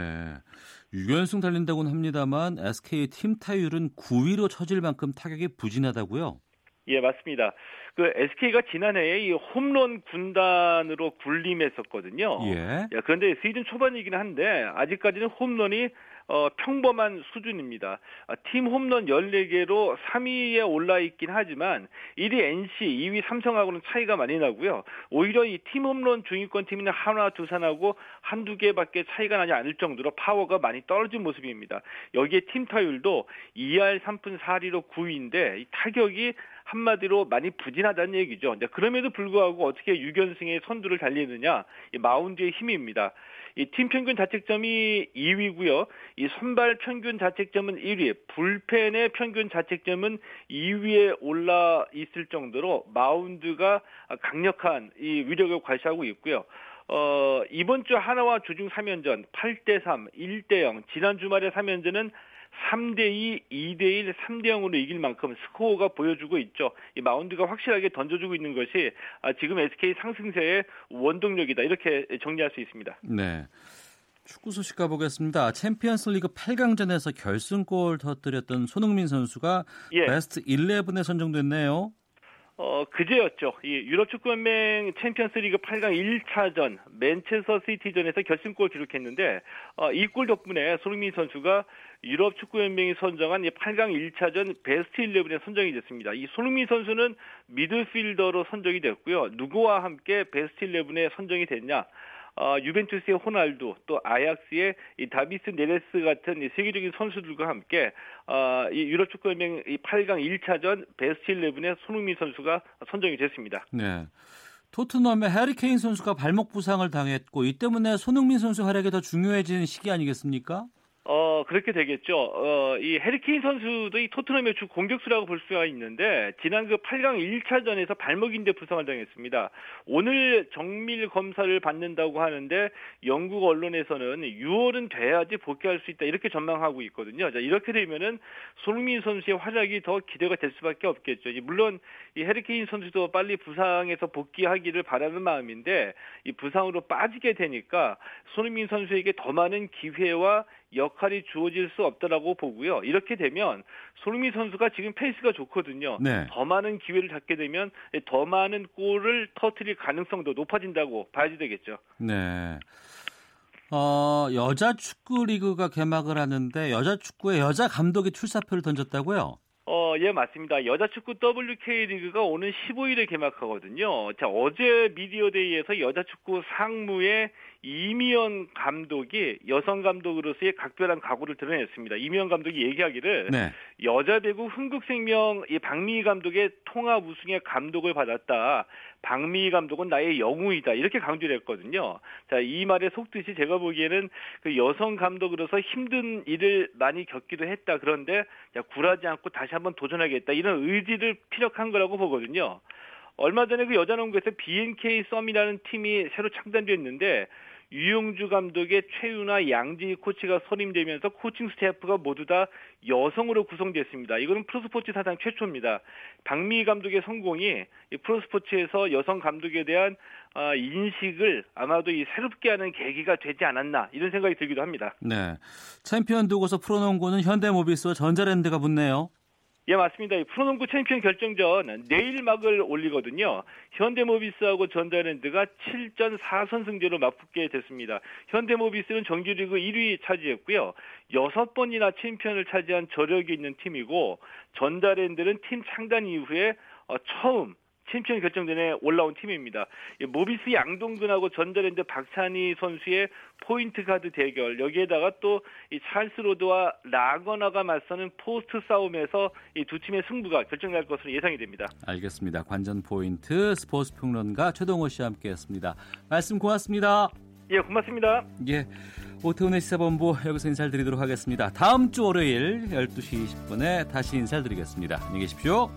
6연승 달린다고는 합니다만 SK 팀 타율은 9위로 처질 만큼 타격이 부진하다고요? 예, 맞습니다. 그 SK가 지난해에 이 홈런 군단으로 군림했었거든요. 예. 그런데 시즌 초반이긴 한데 아직까지는 홈런이 어, 평범한 수준입니다. 아, 팀 홈런 14개로 3위에 올라 있긴 하지만 1위 NC, 2위 삼성하고는 차이가 많이 나고요. 오히려 이 팀 홈런 중위권 팀인 하나, 두산하고 한두 개밖에 차이가 나지 않을 정도로 파워가 많이 떨어진 모습입니다. 여기에 팀 타율도 2할 3푼 4리로 9위인데 이 타격이 한마디로 많이 부진하다는 얘기죠. 그럼에도 불구하고 어떻게 6연승의 선두를 달리느냐, 이 마운드의 힘입니다. 이 팀 평균 자책점이 2위고요. 이 선발 평균 자책점은 1위, 불펜의 평균 자책점은 2위에 올라 있을 정도로 마운드가 강력한 이 위력을 과시하고 있고요. 어, 이번 주 하나와 주중 3연전 8대 3, 1대 0, 지난 주말의 3연전은 3대2, 2대1, 3대0으로 이길 만큼 스코어가 보여주고 있죠. 이 마운드가 확실하게 던져주고 있는 것이 아, 지금 SK 상승세의 원동력이다. 이렇게 정리할 수 있습니다. 네. 축구 소식 가보겠습니다. 챔피언스 리그 8강전에서 결승골 터뜨렸던 손흥민 선수가 예. 베스트 11에 선정됐네요. 어, 그제였죠. 이 유럽 축구연맹 챔피언스 리그 8강 1차전 맨체스터 시티전에서 결승골 기록했는데 어, 이 골 덕분에 손흥민 선수가 유럽 축구연맹이 선정한 이 8강 1차전 베스트 11에 선정이 됐습니다. 이 손흥민 선수는 미드필더로 선정이 됐고요. 누구와 함께 베스트 11에 선정이 됐냐? 어, 유벤투스의 호날두 또 아약스의 이 다비스 네레스 같은 이 세계적인 선수들과 함께 어, 이 유럽 축구연맹 이 8강 1차전 베스트 11에 손흥민 선수가 선정이 됐습니다. 네. 토트넘의 해리 케인 선수가 발목 부상을 당했고 이 때문에 손흥민 선수 활약이 더 중요해지는 시기 아니겠습니까? 어, 그렇게 되겠죠. 어, 이 해리케인 선수도 이 토트넘의 주 공격수라고 볼 수가 있는데, 지난 그 8강 1차전에서 발목인대 부상을 당했습니다. 오늘 정밀 검사를 받는다고 하는데, 영국 언론에서는 6월은 돼야지 복귀할 수 있다, 이렇게 전망하고 있거든요. 자, 이렇게 되면은 손흥민 선수의 활약이 더 기대가 될 수밖에 없겠죠. 물론, 이 해리케인 선수도 빨리 부상에서 복귀하기를 바라는 마음인데, 이 부상으로 빠지게 되니까 손흥민 선수에게 더 많은 기회와 역할이 주어질 수밖에 없다라고 보고요. 이렇게 되면 손흥민 선수가 지금 페이스가 좋거든요. 네. 더 많은 기회를 잡게 되면 더 많은 골을 터트릴 가능성도 높아진다고 봐야 되겠죠. 네. 어, 여자 축구 리그가 개막을 하는데 여자 축구에 여자 감독이 출사표를 던졌다고요? 어, 예, 맞습니다. 여자 축구 WK 리그가 오는 15일에 개막하거든요. 자, 어제 미디어 데이에서 여자 축구 상무의 이미연 감독이 여성 감독으로서의 각별한 각오를 드러냈습니다. 이미연 감독이 얘기하기를 네. 여자 배구 흥국생명 이 박미희 감독의 통합 우승의 감독을 받았다. 박미 감독은 나의 영웅이다 이렇게 강조를 했거든요. 자, 이 말에 속듯이 제가 보기에는 그 여성 감독으로서 힘든 일을 많이 겪기도 했다. 그런데 야, 굴하지 않고 다시 한번 도전하겠다 이런 의지를 피력한 거라고 보거든요. 얼마 전에 그 여자농구에서 BNK 썸이라는 팀이 새로 창단됐는데 유영주 감독에 최윤아 양지희 코치가 선임되면서 코칭 스태프가 모두 다 여성으로 구성됐습니다. 이거는 프로스포츠 사상 최초입니다. 이미연 감독의 성공이 프로스포츠에서 여성 감독에 대한 아, 인식을 아마도 이 새롭게 하는 계기가 되지 않았나 이런 생각이 들기도 합니다. 네, 챔피언 두고서 프로농구는 현대모비스와 전자랜드가 붙네요. 예, 맞습니다. 프로농구 챔피언 결정전 내일 막을 올리거든요. 현대모비스하고 전자랜드가 7전 4선승제로 맞붙게 됐습니다. 현대모비스는 정규리그 1위 차지했고요. 6번이나 챔피언을 차지한 저력이 있는 팀이고 전자랜드는 팀 창단 이후에 어, 처음 챔피언 결정전에 올라온 팀입니다. 모비스 양동근하고 전자랜드 박찬희 선수의 포인트 가드 대결 여기에다가 또 이 찰스 로드와 라건아가 맞서는 포스트 싸움에서 이 두 팀의 승부가 결정날 것으로 예상이 됩니다. 알겠습니다. 관전 포인트 스포츠 평론가 최동호 씨와 함께했습니다. 말씀 고맙습니다. 예, 고맙습니다. 예. 오태훈의 시사본부 여기서 인사드리도록 하겠습니다. 다음 주 월요일 12시 20분에 다시 인사드리겠습니다. 안녕히 계십시오.